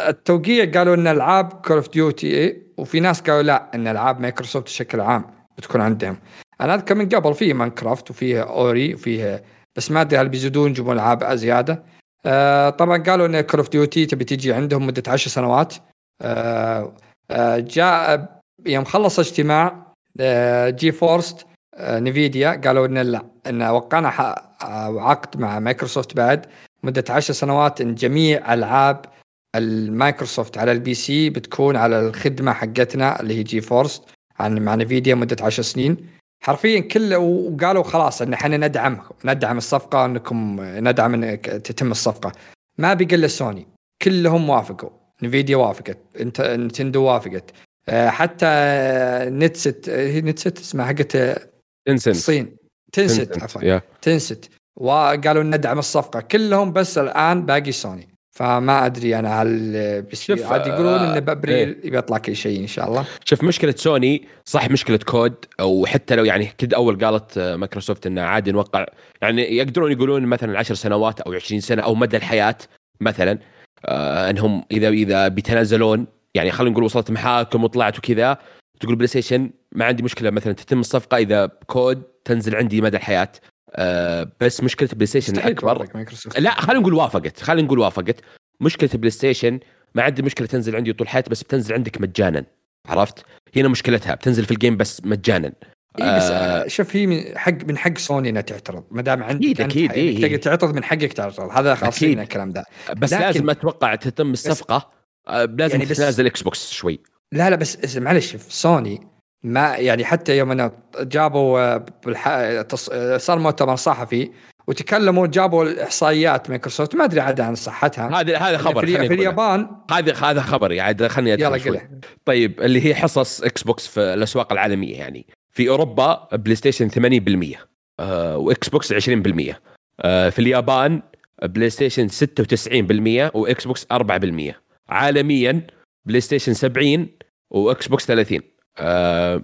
S3: التوقيع قالوا إن العاب Call of Duty وفي ناس قالوا لا إن ألعاب مايكروسوفت بشكل عام بتكون عندهم. أنا أذكر من قبل فيه Minecraft وفيه Ori وفيه بس ما أدري هل بيزيدون يجيبون ألعاب زيادة. آه طبعا قالوا إن Call of Duty تبي تجي عندهم مدة 10 سنوات. آه آه جاء يوم خلص اجتماع آه GeForce آه Nvidia قالوا إن لا إن وقعنا آه، عقد مع مايكروسوفت بعد مدة 10 سنوات إن جميع ألعاب المايكروسوفت على ال PC بتكون على الخدمة حقتنا اللي هي GeForce. عن مع نفيديا مدة 10 سنين. حرفيا كل وقالوا خلاص إن إحنا ندعم ندعم الصفقة إنكم ندعم إن تتم الصفقة. ما بقى الا سوني كلهم وافقوا. نفيديا وافقت. انت نتندو وافقت. آه، حتى نتست هي نتست اسمها حقت
S1: تنسنت
S3: الصين تنست عفوا.
S1: يا
S3: تنست وقالوا ندعم الصفقة. كلهم بس الآن باقي سوني. فما أدري أنا هل بيصير عاد يقولون
S1: آه،
S3: انه بابريل بيطلع كل شيء إن شاء الله.
S1: شوف مشكلة سوني صح مشكلة كود أو حتى لو يعني كد أول قالت آه، مايكروسوفت إنه عادي نوقع. يعني يقدرون يقولون مثلا 10 سنوات أو 20 سنة أو مدى الحياة مثلا آه إنهم إذا إذا بيتنازلون يعني خلينا نقول وصلت محاكم وطلعت وكذا تقول بلاي ستيشن ما عندي مشكلة مثلا تتم الصفقة إذا كود تنزل عندي مدى الحياة. آه بس مشكلة بلاي ستيشن الاكبر لا خلينا نقول وافقت خلينا نقول وافقت. مشكلة بلاي ستيشن ما عندي مشكلة تنزل عندي طول حياتي بس بتنزل عندك مجانا عرفت؟ هنا مشكلتها بتنزل في ال Game Pass مجانا.
S3: إي بس
S1: آه.
S3: آه شوف هي من حق من حق سوني إنها تعترض. ما دام عندك
S1: أكيد،
S3: حق-
S1: إيه،
S3: تقدر
S1: إيه.
S3: تعترض من حقك تعترض. هذا خاصين. الكلام ده.
S1: بس
S3: لكن-
S1: لازم أتوقع تتم الصفقه آه لازم
S3: يعني
S1: تتنازل إكس بوكس شوي.
S3: لا لا بس معلش سوني ما يعني حتى يوم جابوا آه،. آه، صار مؤتمر صحفي وتكلموا جابوا الإحصائيات مايكروسوفت. ما أدري عاد عن صحتها.
S1: هذا هذا خبر
S3: في, في. اليابان.
S1: هذا هذا خبر عاد خليني
S3: يلا
S1: شوي. طيب اللي هي حصص إكس بوكس في الأسواق العالمية يعني. في أوروبا بلاي ستيشن 80% آه وإكس بوكس 20% آه في اليابان بلاي ستيشن 96% وإكس بوكس 4% عالميا بلاي ستيشن 70 وإكس بوكس 30 آه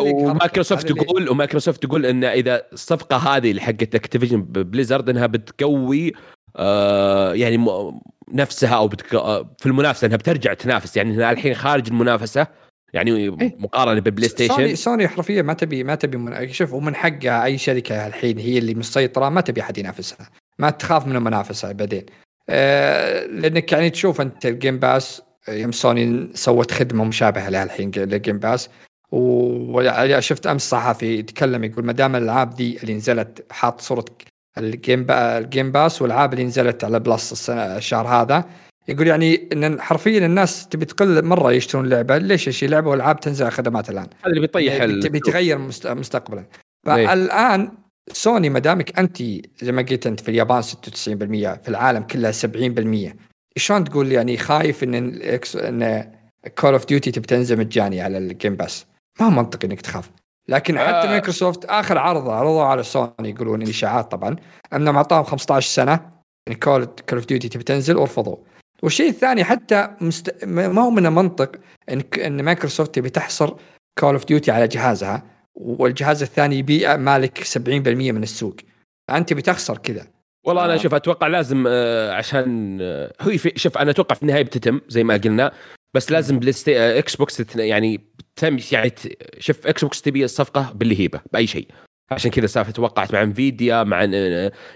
S1: ومايكروسوفت تقول ومايكروسوفت تقول إن إذا الصفقة هذه اللي حقت Activision Blizzard إنها بتقوي آه يعني نفسها أو بتك... آه، في المنافسة إنها بترجع تنافس. يعني انها الحين خارج المنافسة يعني
S3: إيه.
S1: مقارنة ببلاي
S3: سوني
S1: ستيشن
S3: سوني حرفيا ما تبي ما تبي من شوف ومن حقها أي شركة الحين هي اللي مسيطرة ما تبي أحد ينافسها. ما تخاف من المنافسة بعدين آه لأنك يعني تشوف أنت ال Game Pass يوم سوني سوت خدمة مشابهه لها الحين لل Game Pass. وشفت أمس صحفي يتكلم يقول ما دام الألعاب دي اللي نزلت حاط صورة ال Game Pa ال Game Pass والألعاب اللي نزلت على Plus السنة الشهر هذا يقول يعني إن حرفيا الناس تبي تقل مرة يشترون لعبة. ليش اشتري لعبة وألعاب تنزل على خدمات الآن.
S1: هذا اللي بيطيح
S3: يعني تبي تغير مست- مستقبلا. فالآن سوني ما دامك أنت زي ما قلت أنت في اليابان 96% في العالم كلها 70% شلون تقول يعني خايف إن إن Call of Duty تبي تنزل مجاني على ال Game Pass ما منطقي إنك تخاف. لكن حتى
S1: آه.
S3: مايكروسوفت آخر عرض عرضوا على سوني يقولون اشاعات طبعا انهم اعطاهم 15 سنة إن Call Call of Duty تبي تنزل ورفضوا والشيء الثاني حتى مست... ما هو من المنطق إن إن مايكروسوفت تبي تحصر Call of Duty على جهازها والجهاز الثاني يبيع مالك 70% من السوق. انت بتخسر كذا.
S1: والله أنا
S3: آه.
S1: شوف أتوقع لازم آه، عشان آه، هو شوف أنا أتوقع في النهاية بتتم زي ما قلنا بس لازم بلاي إكس بوكس يعني تم يعني شوف إكس بوكس تبي الصفقة باللي هيبه بأي شيء. عشان كذا سالفة توقعت مع إنفيديا مع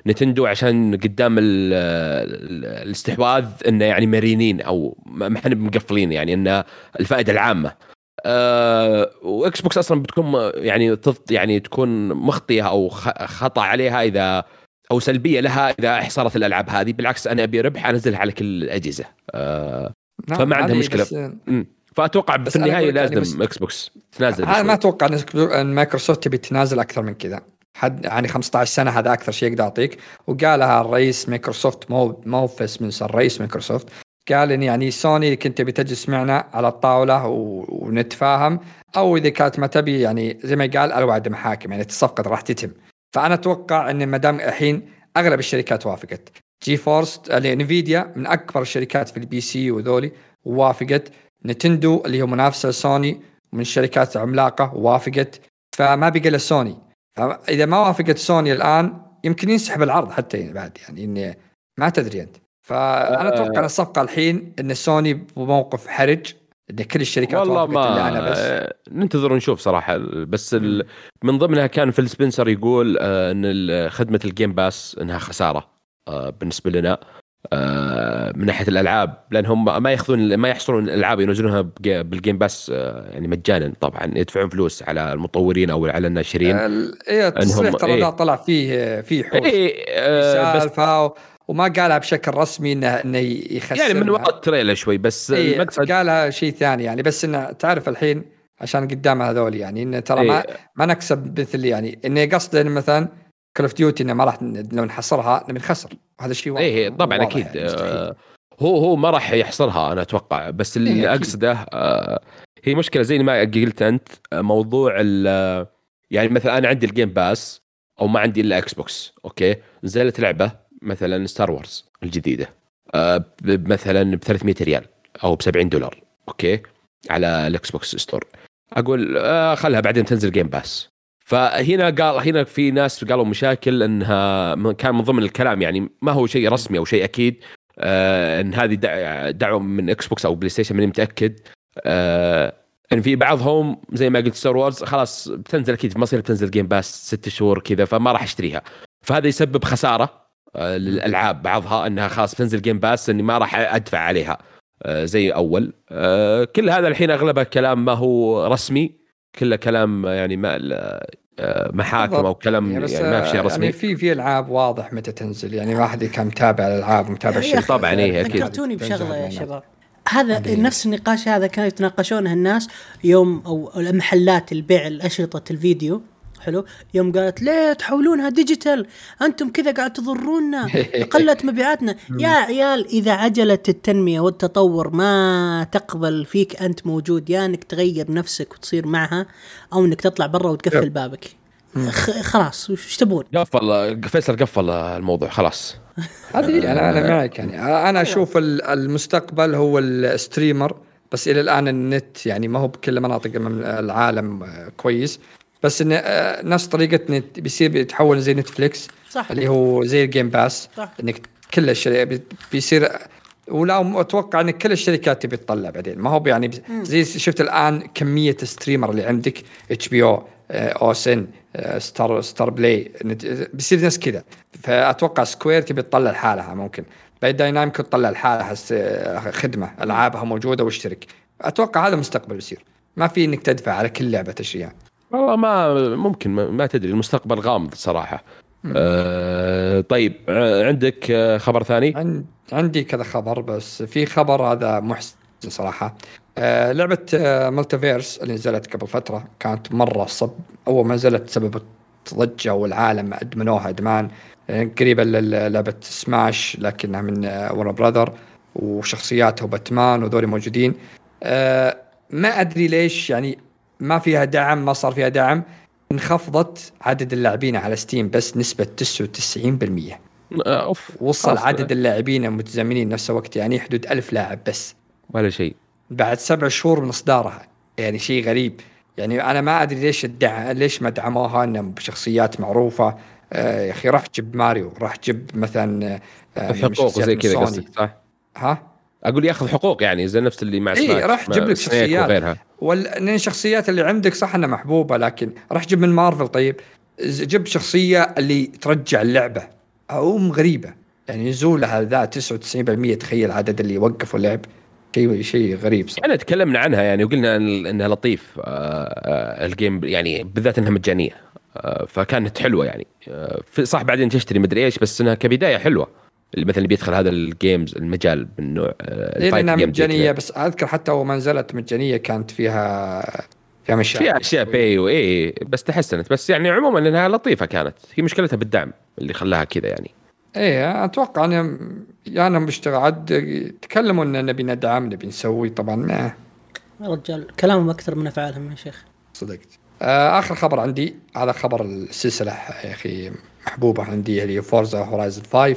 S1: نتندو عشان قدام ال- ال- الاستحواذ إنه يعني مرينين أو ما إحنا مقفلين يعني إنه الفائدة العامة. أه وإكس بوكس أصلا بتكون يعني تض- يعني تكون مخطئة أو خطأ عليها إذا أو سلبية لها إذا احصرت الألعاب هذه بالعكس أنا أبي ربح أنزلها على كل الأجهزة أه
S3: نعم،
S1: فما عندها.
S3: بس-
S1: مم. فأتوقع
S3: بس
S1: في
S3: النهاية يعني
S1: لازم إكس بوكس تنازل
S3: أنا ما. أتوقع إن مايكروسوفت تبي تنازل أكثر من كذا حد يعني 15 سنة هذا أكثر شيء أقدر اعطيك وقالها الرئيس مايكروسوفت مو مو سبنسر رئيس مايكروسوفت قال ان يعني سوني كنت تبي تجلس معنا على الطاولة و... ونتفاهم أو إذا كانت ما تبي يعني زي ما قال الوعد محاكم يعني الصفقه راح تتم فأنا أتوقع أن ما دام الحين أغلب الشركات وافقت. GeForce Nvidia من أكبر الشركات في ال PC وذولي وافقت. Nintendo اللي هو منافسة لسوني من الشركات العملاقه وافقت. فما بقى إلا سوني. فإذا ما وافقت سوني الآن يمكن ينسحب العرض حتى يعني بعد يعني إني ما تدري أنت. فأنا
S1: آه.
S3: أتوقع أن الصفقة الحين إن سوني بموقف حرج. ان كل الشركات
S1: والله ما
S3: بس.
S1: آه، ننتظر ونشوف صراحة. بس ال... من ضمنها كان Phil Spencer يقول آه، إن خدمة ال Game Pass إنها خسارة آه، بالنسبة لنا. من ناحية الألعاب لانهم ما ياخذون ما يحصرون الألعاب ينزلونها بال Game Pass يعني مجانا طبعا يدفعون فلوس على المطورين أو على الناشرين.
S3: ال- إيه
S1: أنهم-
S3: ترى
S1: إيه.
S3: طلع فيه فيه حوش.
S1: اي آه، بس
S3: سالفه وما قالها بشكل رسمي انه إنه يخسر
S1: يعني من وراء ال trailer شوي بس
S3: إيه
S1: المقصد
S3: قالها شيء ثاني يعني بس إنه تعرف الحين عشان قدام هذول يعني إنه ترى ما
S1: إيه.
S3: ما نكسب مثل يعني إنه قصده إنه مثلا Call of Duty إنه ما راح لو نحصرها نبي نخسر هذا الشيء واضح
S1: إيه طبعا
S3: واضح
S1: أكيد
S3: يعني مستحيل.
S1: آه، هو هو ما راح يحصرها أنا أتوقع بس اللي
S3: إيه،.
S1: أقصده آه، هي مشكلة زي ما قلت أنت آه، موضوع ال- يعني مثلا أنا عندي ال Game Pass أو ما عندي إلا Xbox أوكي نزلت لعبة مثلا Star Wars الجديدة. آه، مثلا ب 300 ريال أو ب 70 دولار. أوكي؟ على ال Xbox Store. أقول آه خلها بعدين تنزل Game Pass فهنا قال هنا في ناس قالوا مشاكل إنها كان من ضمن الكلام يعني ما هو شيء رسمي أو شيء أكيد آه إن هذه دع- دعوه من Xbox أو PlayStation ماني متأكد. إن في بعضهم زي ما قلت Star Wars خلاص بتنزل أكيد مصير بتنزل Game Pass ست شهور كذا فما راح أشتريها. فهذا يسبب خسارة. للألعاب بعضها إنها خلاص بتنزل جيم باس إني ما راح أدفع عليها. آه زي أول. آه كل هذا الحين أغلبه كلام ما هو رسمي. كله كلام يعني ما آه، محاكم
S3: أو.
S1: كلام
S3: يعني
S1: يعني ما في شيء
S3: يعني
S1: رسمي.
S3: في في ألعاب واضح متى تنزل. يعني واحد كان متابع الألعاب ومتابع
S2: يا
S3: الشركات
S2: أخي،
S1: طبعاً، إيه، أكيد.
S2: ذكرتوني بشغلة يا
S3: تنزل
S2: شباب. هذا. نفس النقاش هذا كانوا يتناقشونه الناس يوم أو المحلات البيع الأشرطة الفيديو. حلو؟ يوم قالت ليه تحولونها digital أنتم كذا قاعد تضرونا قلت مبيعاتنا. يا عيال إذا عجله التنمية والتطور ما تقبل فيك أنت موجود. يا إنك تغير نفسك وتصير معها أو إنك تطلع برا وتقفل بابك. خ- خلاص وش تبون؟
S1: قفل فيصل قفل الموضوع خلاص.
S3: هذه أنا أنا معك يعني. أنا أشوف ال- المستقبل هو ال streamer بس إلى الآن النت يعني ما هو بكل مناطق من العالم آه، كويس. بس انه آه، نفس طريقة نت بيصير بيتحول زي Netflix
S2: صح.
S3: اللي هو زي ال Game Pass
S2: صح.
S3: إنك كل بي- بيصير ولا أتوقع إن كل الشركات تبي تطلع بعدين. ما هو يعني زي شفت الآن كمية ال streamer اللي عندك اتش بي أو أو اس ان ستار ستار بلاي بيصير نفس كذا. فأتوقع Square تبي تطلع لحالها ممكن. Bandai Namco تطلع لحالها خدمة ألعابها موجودة واشترك. أتوقع هذا المستقبل بيصير. ما في إنك تدفع على كل لعبة تشريها.
S1: والله ما ممكن ما, تدري المستقبل غامض صراحة. آه طيب عندك آه، خبر ثاني؟
S3: عندي كذا خبر بس في خبر هذا محسن صراحة. آه لعبة آه ملتيفيرس اللي نزلت قبل فترة كانت مرة صب أول ما نزلت سببت ضجه والعالم أدمنوها أدمان. آه قريبة للعبه سماش لكنها من ورا آه براذر وشخصياتها وباتمان وذولي موجودين. آه ما أدري ليش يعني ما فيها دعم ما صار فيها دعم انخفضت عدد اللاعبين على ستيم بس نسبة 99% أوف وصل عدد اللاعبين المتزامنين نفس الوقت يعني حدود ألف لاعب بس.
S1: ولا شيء.
S3: بعد سبع شهور من اصدارها يعني شيء غريب. يعني أنا ما أدري ليش الدع... ليش ما دعموها انهم بشخصيات معروفة. آه يا أخي راح جيب ماريو راح جيب مثلا
S1: آه حقوق زي كذا قصدك صح؟
S3: ها؟
S1: أقول ياخذ حقوق يعني زي نفس اللي مع
S3: اي راح تجيب لك شخصيات. وغيرها. لأن الشخصيات اللي عندك صح إنها محبوبة لكن راح تجيب من مارفل. طيب جيب شخصية اللي ترجع اللعبة. أو غريبة. يعني نزولها ذا 99% تخيل عدد اللي وقفوا اللعب. شيء شيء غريب
S1: صح. إحنا تكلمنا عنها يعني وقلنا إنها لطيف آه، آه، ال game يعني بالذات إنها مجانية. آه، فكانت حلوة يعني. صح بعدين تشتري مدري إيش بس إنها كبداية حلوة. اللي مثلا بيدخل هذا ال games المجال من نوع
S3: ال fight game مجانية بس أذكر حتى اول ما نزلت مجانية كانت فيها
S1: فيها مشاكل. فيها أشياء باي واي بس تحسنت بس يعني عموما إنها لطيفة كانت. هي مشكلتها بالدعم اللي خلاها كذا يعني.
S3: إيه أتوقع أنا بشتغل عاد تكلموا ان نبي ندعم نبي نسوي طبعا ما.
S2: يا رجال كلامهم أكثر من أفعالهم يا شيخ.
S3: صدقت. آه آخر خبر عندي هذا خبر السلسلة يا أخي محبوبة عندي اللي Forza Horizon 5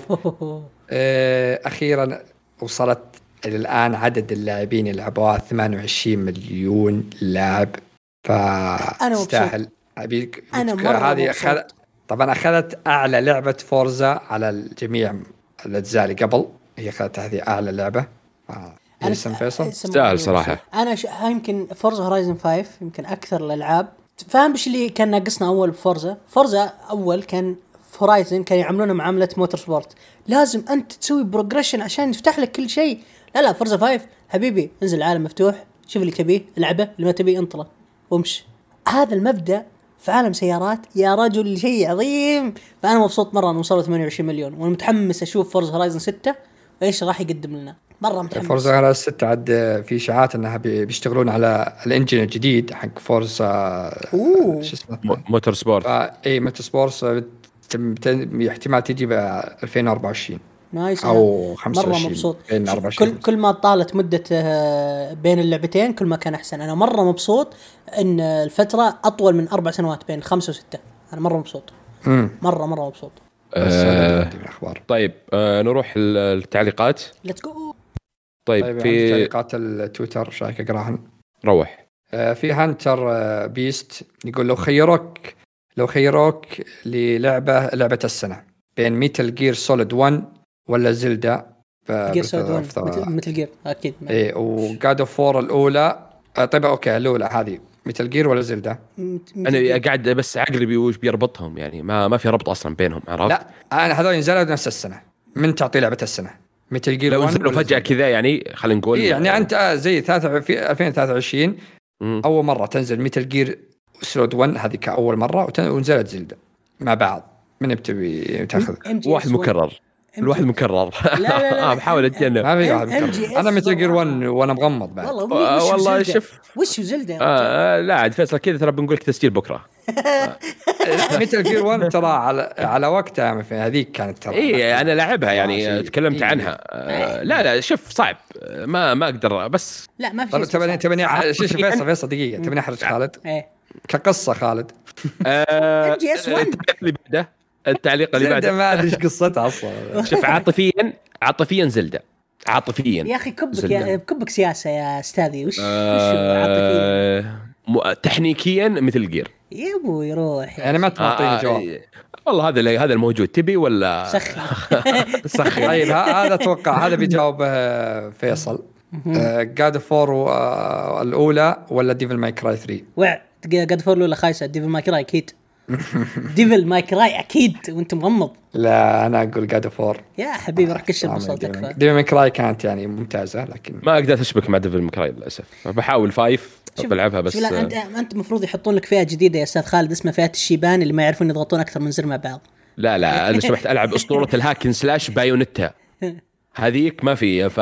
S3: آه أخيرا وصلت إلى الآن عدد اللاعبين اللي لعبوها 28 مليون لاعب. فتستاهل ابيك
S2: أنا مرة هذه أخذ...
S3: طبعا أخذت أعلى لعبة Forza على الجميع الأجزاء اللي قبل. هي أخذت هذه أعلى لعبة. آه.
S2: أنا فيصل؟
S1: تستاهل صراحة.
S2: أنا ش... يمكن Forza Horizon 5 يمكن أكثر الألعاب فاهم إيش اللي كان ناقصنا أول ب Forza؟ Forza أول كان Horizon كانوا يعاملونه معامله Motorsport لازم أنت تسوي progression عشان يفتح لك كل شيء. لا لا Forza 5 حبيبي انزل العالم مفتوح شوف اللي تبيه العبه اللي ما تبيه انطله وامشي. هذا المبدأ في عالم سيارات يا رجل شيء عظيم. فأنا مبسوط مرة إنه وصلوا 28 مليون وأنا متحمس أشوف Forza Horizon 6 وإيش راح يقدم لنا. مره متحمس
S3: Forza Horizon 6 عاد في اشاعات إنها بيشتغلون على ال engine الجديد حق Forza
S1: أوه. شو اسمه؟
S3: Motorsport. إي Motorsport احتمال تجي ب 2024
S2: nice.
S3: أو 25
S2: مرة مبسوط. كل كل ما طالت مدة آه، بين اللعبتين كل ما كان أحسن. أنا مرة مبسوط إن الفترة أطول من أربع سنوات بين خمسة وستة. أنا مرة مبسوط.
S3: مم.
S2: مره مرة مبسوط.
S1: آه طيب آه نروح للتعليقات
S2: let's go
S3: طيب, طيب في تعليقات التويتر؟ إيش رأيك اقراهن؟
S1: روح.
S3: آه في Hunter آه Beast يقول لو خيروك لو خيروك للعبة لعبة السنة بين Metal Gear Solid 1 ولا Zelda
S2: Gear Solid Metal Gear أكيد.
S3: اي و God of War الأولى. آه، طيب أوكي الأولى هذه. Metal Gear ولا Zelda؟
S1: أنا قاعد بس عقلي وش بيربطهم يعني ما ما في ربط أصلا بينهم عرفت؟
S3: لا أنا هذول نزلوا نفس السنة من تعطي لعبة السنة. Metal Gear
S1: لو نزلوا فجأة كذا. يعني خلينا نقول
S3: إيه يعني أنت آه، زي في 2023 مم. أول مرة تنزل Metal Gear Solid 1 هذه كأول مرة ونزلت Zelda مع بعض. من بتبي تأخذ؟
S1: واحد مكرر. الواحد مكرر.
S2: لا لا لا.
S1: بحاول أتجنب.
S3: ما في واحد مكرر. أنا متل جير 1 وأنا مغمض بعد.
S2: والله والله شوف. وش زلدة
S1: آه لا عاد فيصل كذا ترى بنقول لك تسجيل بكرة.
S3: متل جير 1 ترى على على وقتها هذيك كانت ترى
S1: إي أنا لعبها يعني تكلمت عنها. لا لا شوف صعب. ما ما أقدر بس
S2: لا ما في
S3: تبني تبني شوف فيصل فيصل دقيقة. تبني أحرج خالد؟ كقصة خالد.
S2: إم جي إس 1
S1: اللي بعده. التعليق اللي بعده.
S3: ما أدري إيش قصتها أصلا.
S1: شوف عاطفيا عاطفيا زلدة. عاطفيا.
S2: يا أخي كبك يا كبك سياسة يا أستاذي. وش آه عاطفيا.
S1: تحنيكيا مثل جير.
S2: يا أبوي روح
S3: يعني ما تعطيني
S1: آه
S3: جواب.
S1: إيه. والله هذا اللي- هذا الموجود. تبي ولا
S2: سخن
S1: سخي.
S3: طيب هذا أتوقع هذا بيجاوب آه، فيصل. جاد فور الأولى ولا Devil May Cry 3
S2: وع God of War الأولى خايسة Devil May Cry أكيد Devil May Cry أكيد وأنت مغمض.
S3: لا أنا أقول God of War
S2: يا حبيبي روح كشر بصوت تكفى
S3: Devil May Cry كانت يعني ممتازة لكن
S1: ما قدرت أشبك مع Devil May Cry للأسف. بحاول
S2: five
S1: بلعبها بس
S2: لا انت أنت المفروض يحطون لك فئة جديدة يا أستاذ خالد اسمها فئة الشيبان اللي ما يعرفون يضغطون أكثر من زر مع بعض.
S1: لا لا أنا سمحت ألعب أسطورة ال hack and slash Bayonetta. هذيك ما في ف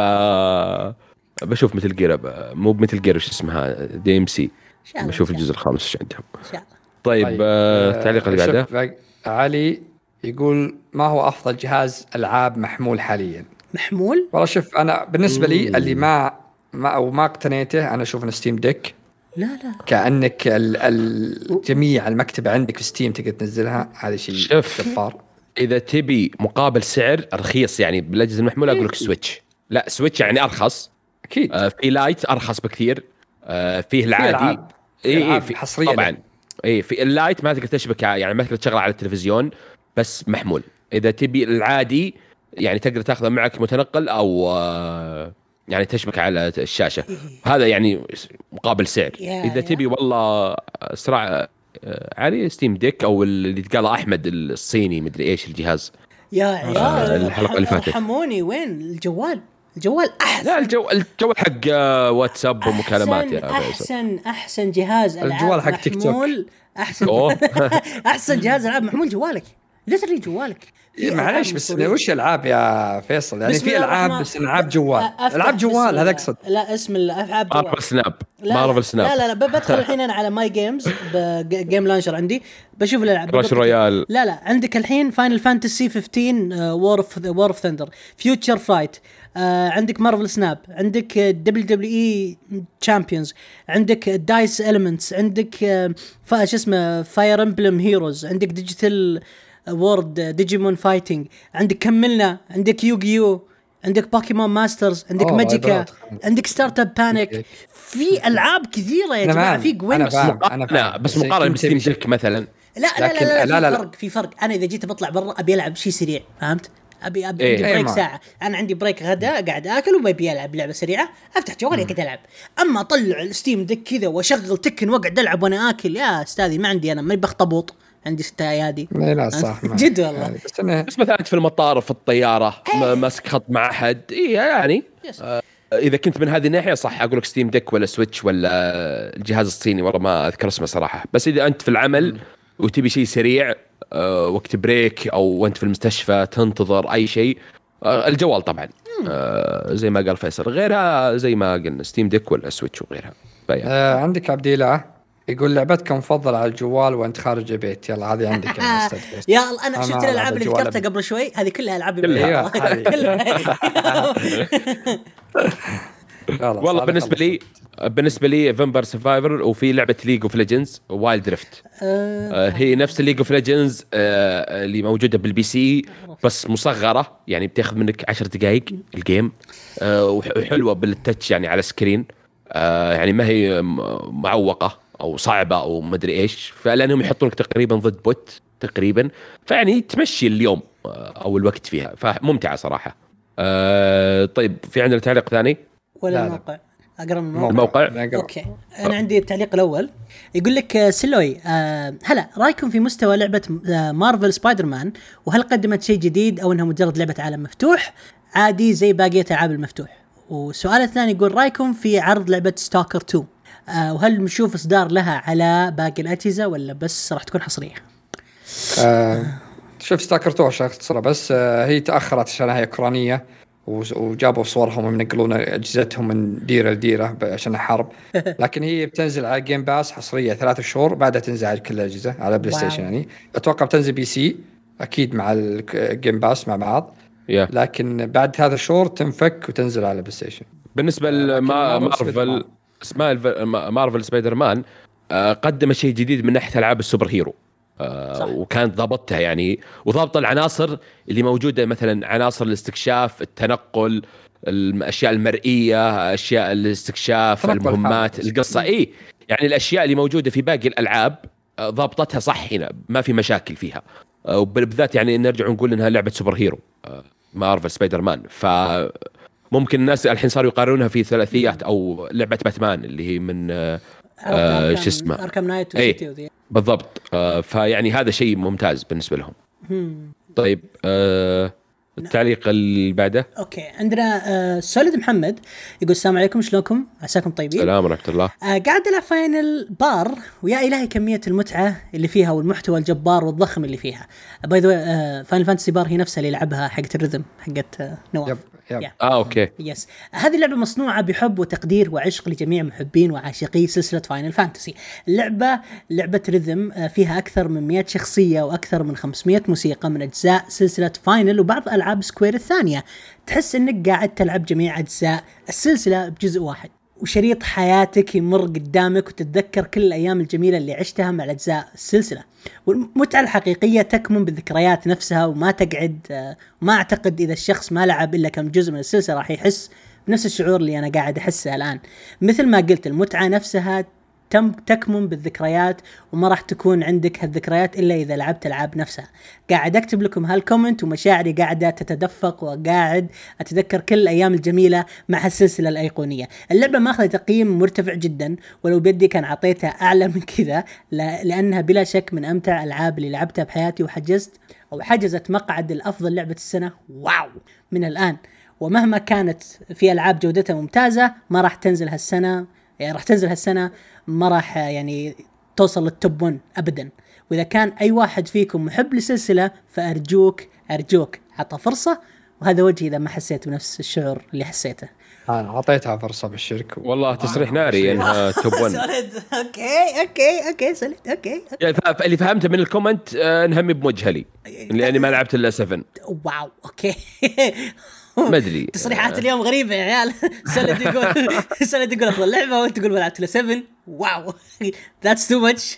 S1: بشوف Metal Gear مو ب Metal Gear وش اسمها
S2: DMC
S1: بشوف الجزء الخامس إيش عندهم؟
S2: إن شاء الله.
S1: طيب,
S3: طيب،
S1: آه،
S3: آه،
S1: التعليق اللي
S3: شوف
S1: بعده.
S3: بق- علي يقول ما هو أفضل جهاز ألعاب محمول حاليا؟
S2: محمول؟
S3: والله شوف أنا بالنسبة لي اللي ما ما أو ما اقتنيته أنا أشوف ان Steam Deck
S2: لا لا.
S3: كأنك ال ال جميع المكتبة عندك في Steam تقدر تنزلها هذا شيء
S1: شوف.
S3: جبار.
S1: إذا تبي مقابل سعر رخيص يعني بالأجهزة المحمولة أقول لك Switch لا Switch يعني أرخص.
S3: أكيد.
S1: آه، في Lite أرخص بكثير. آه، فيه العادي. اي اي في
S3: حصرية.
S1: طبعا. اي في ال Lite ما تقدر تشبك يعني ما تقدر تشغله على التلفزيون بس محمول. إذا تبي العادي يعني تقدر تاخذه معك متنقل أو آه، يعني تشبك على الشاشة. هذا يعني مقابل سعر.
S2: إذا.
S1: تبي والله اسرع آه، علي Steam Deck أو اللي قاله أحمد الصيني مدري إيش الجهاز.
S2: يا عيال
S1: الحلقة اللي فاتت.
S2: ارحموني وين؟ الجوال. الجوال أحسن.
S1: لا الجو الجو حق آه، واتساب ومكالمات
S2: أحسن
S1: يا فيصل
S2: أحسن أحسن جهاز ألعاب
S3: الجوال حق تيك توك.
S1: أحسن.
S2: أحسن جهاز ألعاب محمول جوالك. literally جوالك. في
S3: إيه، معليش بس. وش ألعاب يا فيصل؟ يعني في
S2: ألعاب
S3: بس ألعاب جوال.
S2: ألعاب
S3: جوال. هذا أقصد.
S2: لا اسم الله ألعاب جوال.
S1: Marvel Snap
S2: لا
S1: مارفل
S2: لا
S1: Snap
S2: لا لا ب- بدخل الحين أنا على my games ب game launcher عندي. بشوف
S1: الألعاب.
S2: Clash.
S1: Royale.
S2: لا لا عندك الحين Final Fantasy 15 War of War of Thunder Future Fight عندك Marvel Snap عندك WWE Champions عندك Dice Elements عندك آه، شو اسمه Fire Emblem Heroes عندك Digital World Digimon Fighting عندك كملنا عندك Yu-Gi-Oh عندك Pokémon Masters عندك
S3: Magicka.
S2: عندك Startup Panic في ألعاب كثيرة يا
S3: أنا جماعة.
S2: في
S3: أنا
S2: جوين
S3: فاهم. أنا
S1: لا
S3: فاهم.
S1: بس
S3: بس
S1: مقارنه بستيم. ديك مثلا
S2: لا لا لا, لا,
S3: لا، لا،
S2: في
S3: لا.
S2: فرق في فرق أنا إذا جيت بطلع برا أبي ألعب شيء سريع فهمت؟ ابي ابي
S1: إيه.
S2: عندي
S3: إيه،
S2: break
S3: ما.
S2: ساعة. أنا عندي break غداء قاعد آكل وببي العب لعبة سريعة أفتح جوالي قاعد ألعب. أما أطلع ال Steam Deck كذا وأشغل Tekken وأقعد ألعب وأنا آكل يا استاذي ما عندي أنا ماني بخطبوط. عندي ست ايادي
S3: إيه، لا صح
S2: جد والله.
S3: يعني بس
S1: مثلا أنت في المطار في الطيارة ما- ماسك خط مع احد اي يعني. آه، إذا كنت من هذه الناحية صح أقول لك Steam Deck ولا Switch ولا الجهاز الصيني والله ما أذكر اسمه صراحة. بس إذا أنت في العمل وتبي شيء سريع وقت break أو وأنت في المستشفى تنتظر أي شيء. آه، الجوال طبعا. آه، زي ما قال فيصل غيرها زي ما قلنا Steam Deck ولا Switch وغيرها.
S3: آه عندك عبد الإله يقول لعبتك مفضله على الجوال وأنت خارج البيت. يلا هذه عندك يا
S2: الله أنا
S3: أنا
S2: شفت الألعاب اللي ذكرتها. قبل شوي. هذه كلها ألعاب
S3: كلها. خلاص،
S1: والله
S3: بالنسبة.
S1: لي بالنسبة لي Vampire Survivors وفي لعبة League of Legends
S2: Wild
S1: Rift هي نفس League of Legends اللي موجودة بال PC بس مصغرة يعني بتاخذ منك 10 دقائق ال game آه، وح- وحلوة بال touch يعني على screen آه، يعني ما هي معوقة أو صعبة أو مدري إيش. فلأنهم يحطونك تقريبا ضد bot تقريبا. فيعني تمشي اليوم آه، أو الوقت فيها. فممتعة صراحة. آه، طيب في عندنا تعليق ثاني؟
S2: ولا
S3: لا، لا.
S2: الموقع أقرأ من الموقع.
S1: الموقع.
S2: okay. أنا عندي التعليق الأول. يقول لك آه، سلوي آه هلا رأيكم في مستوى لعبة آه Marvel Spider-Man؟ وهل قدمت شيء جديد أو إنها مجرد لعبة عالم مفتوح؟ عادي زي باقيه ألعاب المفتوح. والسؤال الثاني يقول رأيكم في عرض لعبة Stalker 2 آه وهل نشوف إصدار لها على باقي الأجهزة ولا بس راح تكون حصرية؟
S3: آه شوف Stalker عشان اختصرها بس آه هي تأخرت عشان هي أوكرانية. وجابوا صورهم وينقلون أجهزتهم من ديرة لديرة عشان الحرب. لكن هي بتنزل على Game Pass حصرية ثلاث شهور بعدها تنزل على كل الأجهزة على
S2: Play.
S3: Station يعني. أتوقع بتنزل PC أكيد مع ال Game Pass مع بعض.
S1: يا
S3: لكن بعد ثلاث شهور تنفك وتنزل على
S1: PlayStation بالنسبة. ل Marvel Marvel Spider-Man قدم شيء جديد من ناحية ألعاب ال superhero.
S2: صح.
S1: وكانت ضابطتها يعني وضابطه العناصر اللي موجودة مثلا عناصر الاستكشاف التنقل الأشياء المرئية أشياء الاستكشاف المهمات. القصة. اي يعني الأشياء اللي موجودة في باقي الألعاب آه، ضابطتها صح هنا ما في مشاكل فيها. آه، وبالذات يعني نرجع نقول إنها لعبة super hero آه، مارفل سبايدر مان ف ممكن الناس الحين صاروا يقارنونها في ثلاثيات أو لعبة باتمان اللي هي من آه، آه، شو اسمه؟
S2: اركام نايت
S1: إيه.
S2: وذي
S1: بالضبط آه، فيعني هذا شيء ممتاز بالنسبة لهم
S2: هم.
S1: طيب آه، التعليق اللي بعده
S2: okay عندنا آه سوليد محمد يقول السلام عليكم شلونكم؟ عساكم طيبين؟
S1: سلام ورحمة الله
S2: آه قاعد العب فاينل بار ويا إلهي كمية المتعة اللي فيها والمحتوى الجبار والضخم اللي فيها. by the فاينل فانتسي بار هي نفسها اللي يلعبها حقت ال rhythm حقت آه نواف. yeah.
S1: آه okay.
S2: yes هذه اللعبة مصنوعة بحب وتقدير وعشق لجميع محبين وعاشقي سلسلة فاينل فانتسي اللعبة لعبة rhythm آه، فيها أكثر من 100 شخصية وأكثر من 500 موسيقى من أجزاء سلسلة فاينل وبعض ألعاب سكوير الثانية. تحس أنك قاعد تلعب جميع أجزاء السلسلة بجزء واحد. وشريط حياتك يمر قدامك وتتذكر كل الأيام الجميلة اللي عشتها مع أجزاء السلسلة. والمتعة الحقيقية تكمن بالذكريات نفسها وما تقعد آه، ما أعتقد إذا الشخص ما لعب إلا كم جزء من السلسلة راح يحس بنفس الشعور اللي أنا قاعد أحسه الآن. مثل ما قلت المتعة نفسها تم تكمن بالذكريات وما راح تكون عندك هالذكريات إلا إذا لعبت العاب نفسها. قاعد أكتب لكم هال comment ومشاعري قاعدة تتدفق وقاعد أتذكر كل الأيام الجميلة مع السلسله الأيقونية. اللعبة ماخذه تقييم مرتفع جدا ولو بيدي كان أعطيتها أعلى من كذا لا- لأنها بلا شك من أمتع الألعاب اللي لعبتها بحياتي وحجزت أو حجزت مقعد الأفضل لعبة السنة wow من الآن. ومهما كانت في ألعاب جودتها ممتازة ما راح تنزل هالسنه يعني راح تنزل هالسنة ما راح يعني توصل لل top 1 ابدا. وإذا كان أي واحد فيكم محب لسلسلة فأرجوك أرجوك عطها فرصة. وهذا وجهي إذا ما حسيت بنفس الشعور اللي حسيته.
S3: أنا أعطيتها فرصة بالشرك.
S1: والله تصريح ناري انها توب 1
S2: سوليد أوكي أوكي أوكي سوليد أوكي.
S1: يعني ف- اللي فهمته من ال comment آه، انها مب موجهه لي لأني ما لعبت إلا 7
S2: wow okay.
S1: ما أدري.
S2: تصريحات اليوم غريبة يا عيال. سند يقول سند يقول افضل لعبة وأنت تقول ما لعبت الا 7 wow. that's too much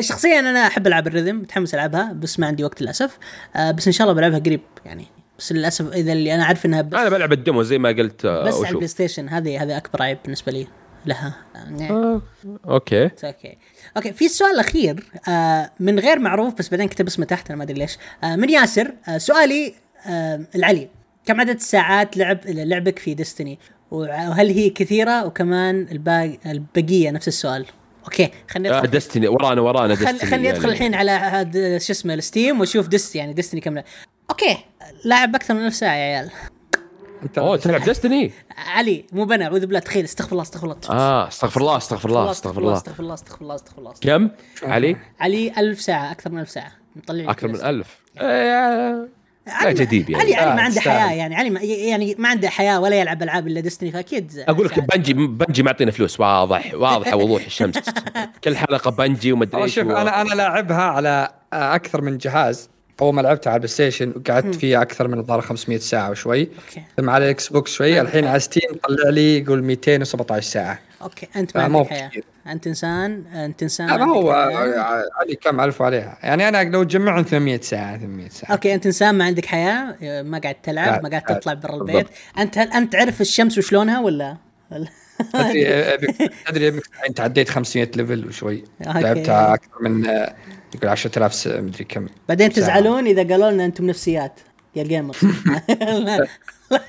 S2: شخصيا أنا أحب ألعب ال rhythm متحمس ألعبها بس ما عندي وقت للأسف. آه، بس إن شاء الله بلعبها قريب يعني. بس للأسف إذا اللي أنا عارف إنها بس
S1: أنا بلعب ال demo زي ما قلت آه،
S2: بس على البلاي ستيشن هذه هذا أكبر عيب بالنسبة لي لها.
S1: آه، okay.
S2: okay okay في السؤال الاخير آه من غير معروف بس بعدين كتب اسمه تحت أنا ما أدري ليش. آه من ياسر آه سؤالي آه العلي. كم عدد الساعات لعب لعبك في ديستني وهل هي كثيرة؟ وكمان الباقي البقية؟ نفس السؤال. okay خليني
S1: آه
S2: ادخل
S1: دستني ورانا ورانا
S2: خل
S1: دستني
S2: خليني أدخل الحين على هذا شو اسمه الستيم وأشوف ديست يعني ديستني كم okay لاعب أكثر من ألف ساعة يا عيال.
S1: أوه تلعب دستني
S2: علي مو بنا أعوذ بالله تخيل استغفر الله استغفر الله.
S1: آه استغفر الله استغفر الله استغفر الله.
S2: استغفر الله استغفر الله استغفر الله.
S1: كم؟ علي؟
S2: علي ألف ساعة أكثر من ألف ساعة. مطلع
S1: أكثر من ألف. آه، لا جديد يعني.
S2: علي علي ما
S3: آه،
S2: عنده. حياة يعني علي ما يعني ما عنده حياة ولا يلعب ألعاب إلا ديستني فأكيد
S1: أقول لك بنجي بنجي معطينا فلوس. واضح واضحه وضوح الشمس. كل حلقة بنجي ومدري
S3: والله
S1: إيش
S3: شوف
S1: و-
S3: أنا أنا لاعبها على أكثر من جهاز. أول ما لعبتها على البلاي ستيشن وقعدت فيها أكثر من الظاهر 500 ساعة وشوي.
S2: okay.
S3: ثم على الاكس بوكس شوي الحين على ستيم طلع لي يقول 217 ساعة.
S2: okay أنت ما عندك حياة. إنسان أنت إنسان
S3: لا ما هو علي كم ألف عليها؟ يعني أنا لو تجمعهم 800 ساعة 800 ساعة.
S2: okay أنت إنسان ما عندك حياة ما قاعد تلعب ما قاعد تطلع برا. البيت. أنت هل أنت تعرف الشمس وشلونها ولا؟
S3: أدري الحين تعديت 500 level وشوي. لعبتها أكثر من يقول 10000 س- مدري كم
S2: بعدين. تزعلون إذا قالوا لنا أنتم نفسيات. يا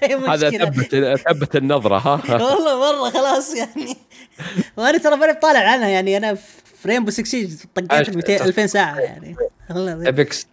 S2: هي
S1: هذا. ثبت ثبت النظرة ها
S2: والله مرة خلاص يعني. وأنا ترى ماني طالع عنها يعني أنا في رينبو 6 سيج طقيت
S3: عايش-
S2: 200 2000 ساعة يعني.
S3: ابيكس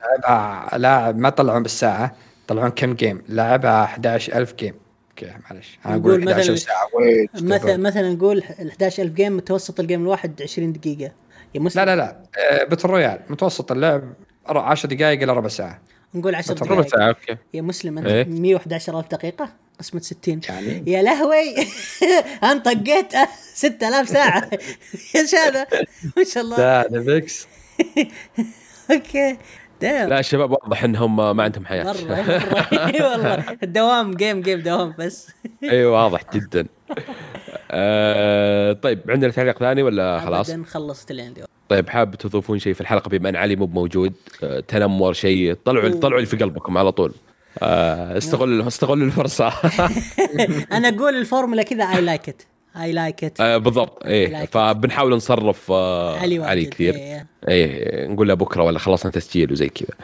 S3: لاعب ما طلعون بالساعة طلعون كم game لعبها 11000 game okay معلش.
S2: أنا
S3: أقول 11
S2: مثلاً-
S3: ساعة.
S2: مثلا مثلا نقول ال 11000 game متوسط ال game الواحد 20 دقيقة. يا مسلم.
S3: لا لا لا. آه، battle royale متوسط اللعب 10 دقائق إلى ربع ساعة.
S2: نقول 10
S3: ربع
S1: ربع
S2: دقائق.
S1: ساعة okay.
S2: يا مسلم أنت
S1: إيه؟
S2: 111000 دقيقة؟ قسمة 60
S3: يعني؟
S2: يا لهوي! أنا طقيت 6000 ساعة. إيش هذا ما شاء الله.
S3: لا ابيكس
S2: okay. دايم
S1: لا الشباب واضح إنهم ما عندهم حياة.
S2: مرة مرة. إي والله. الدوام game game دوام بس.
S1: إي واضح جدا. آه طيب عندنا تعليق ثاني ولا خلاص؟
S2: خلصت اللي عندي
S1: طيب حاب تضيفون شيء في الحلقة بما أن علي مو موجود آه تنمر شيء طلعوا طلعوا اللي في قلبكم على طول. آه استغل استغلوا الفرصة.
S2: أنا أقول الفورمولا كذا I like it I like
S1: it بالضبط. إيه
S2: Like.
S1: فبنحاول نصرف آه
S2: علي
S1: علي
S2: واجد
S1: كثير.
S2: إيه.
S1: إيه نقول له بكرة ولا خلصنا تسجيل وزي كذا.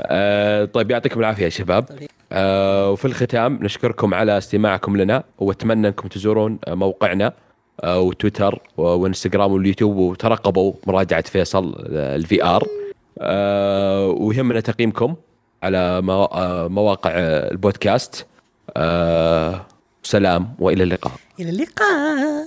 S1: آه طيب يعطيكم العافية يا شباب.
S2: طيب.
S1: آه وفي الختام نشكركم على استماعكم لنا وأتمنى أنكم تزورون موقعنا. وتويتر و- وانستغرام واليوتيوب وترقبوا مراجعة فيصل ال VR. آه ويهمنا تقييمكم على مو- آه، مواقع آه، البودكاست. آه سلام وإلى اللقاء.
S2: إلى اللقاء.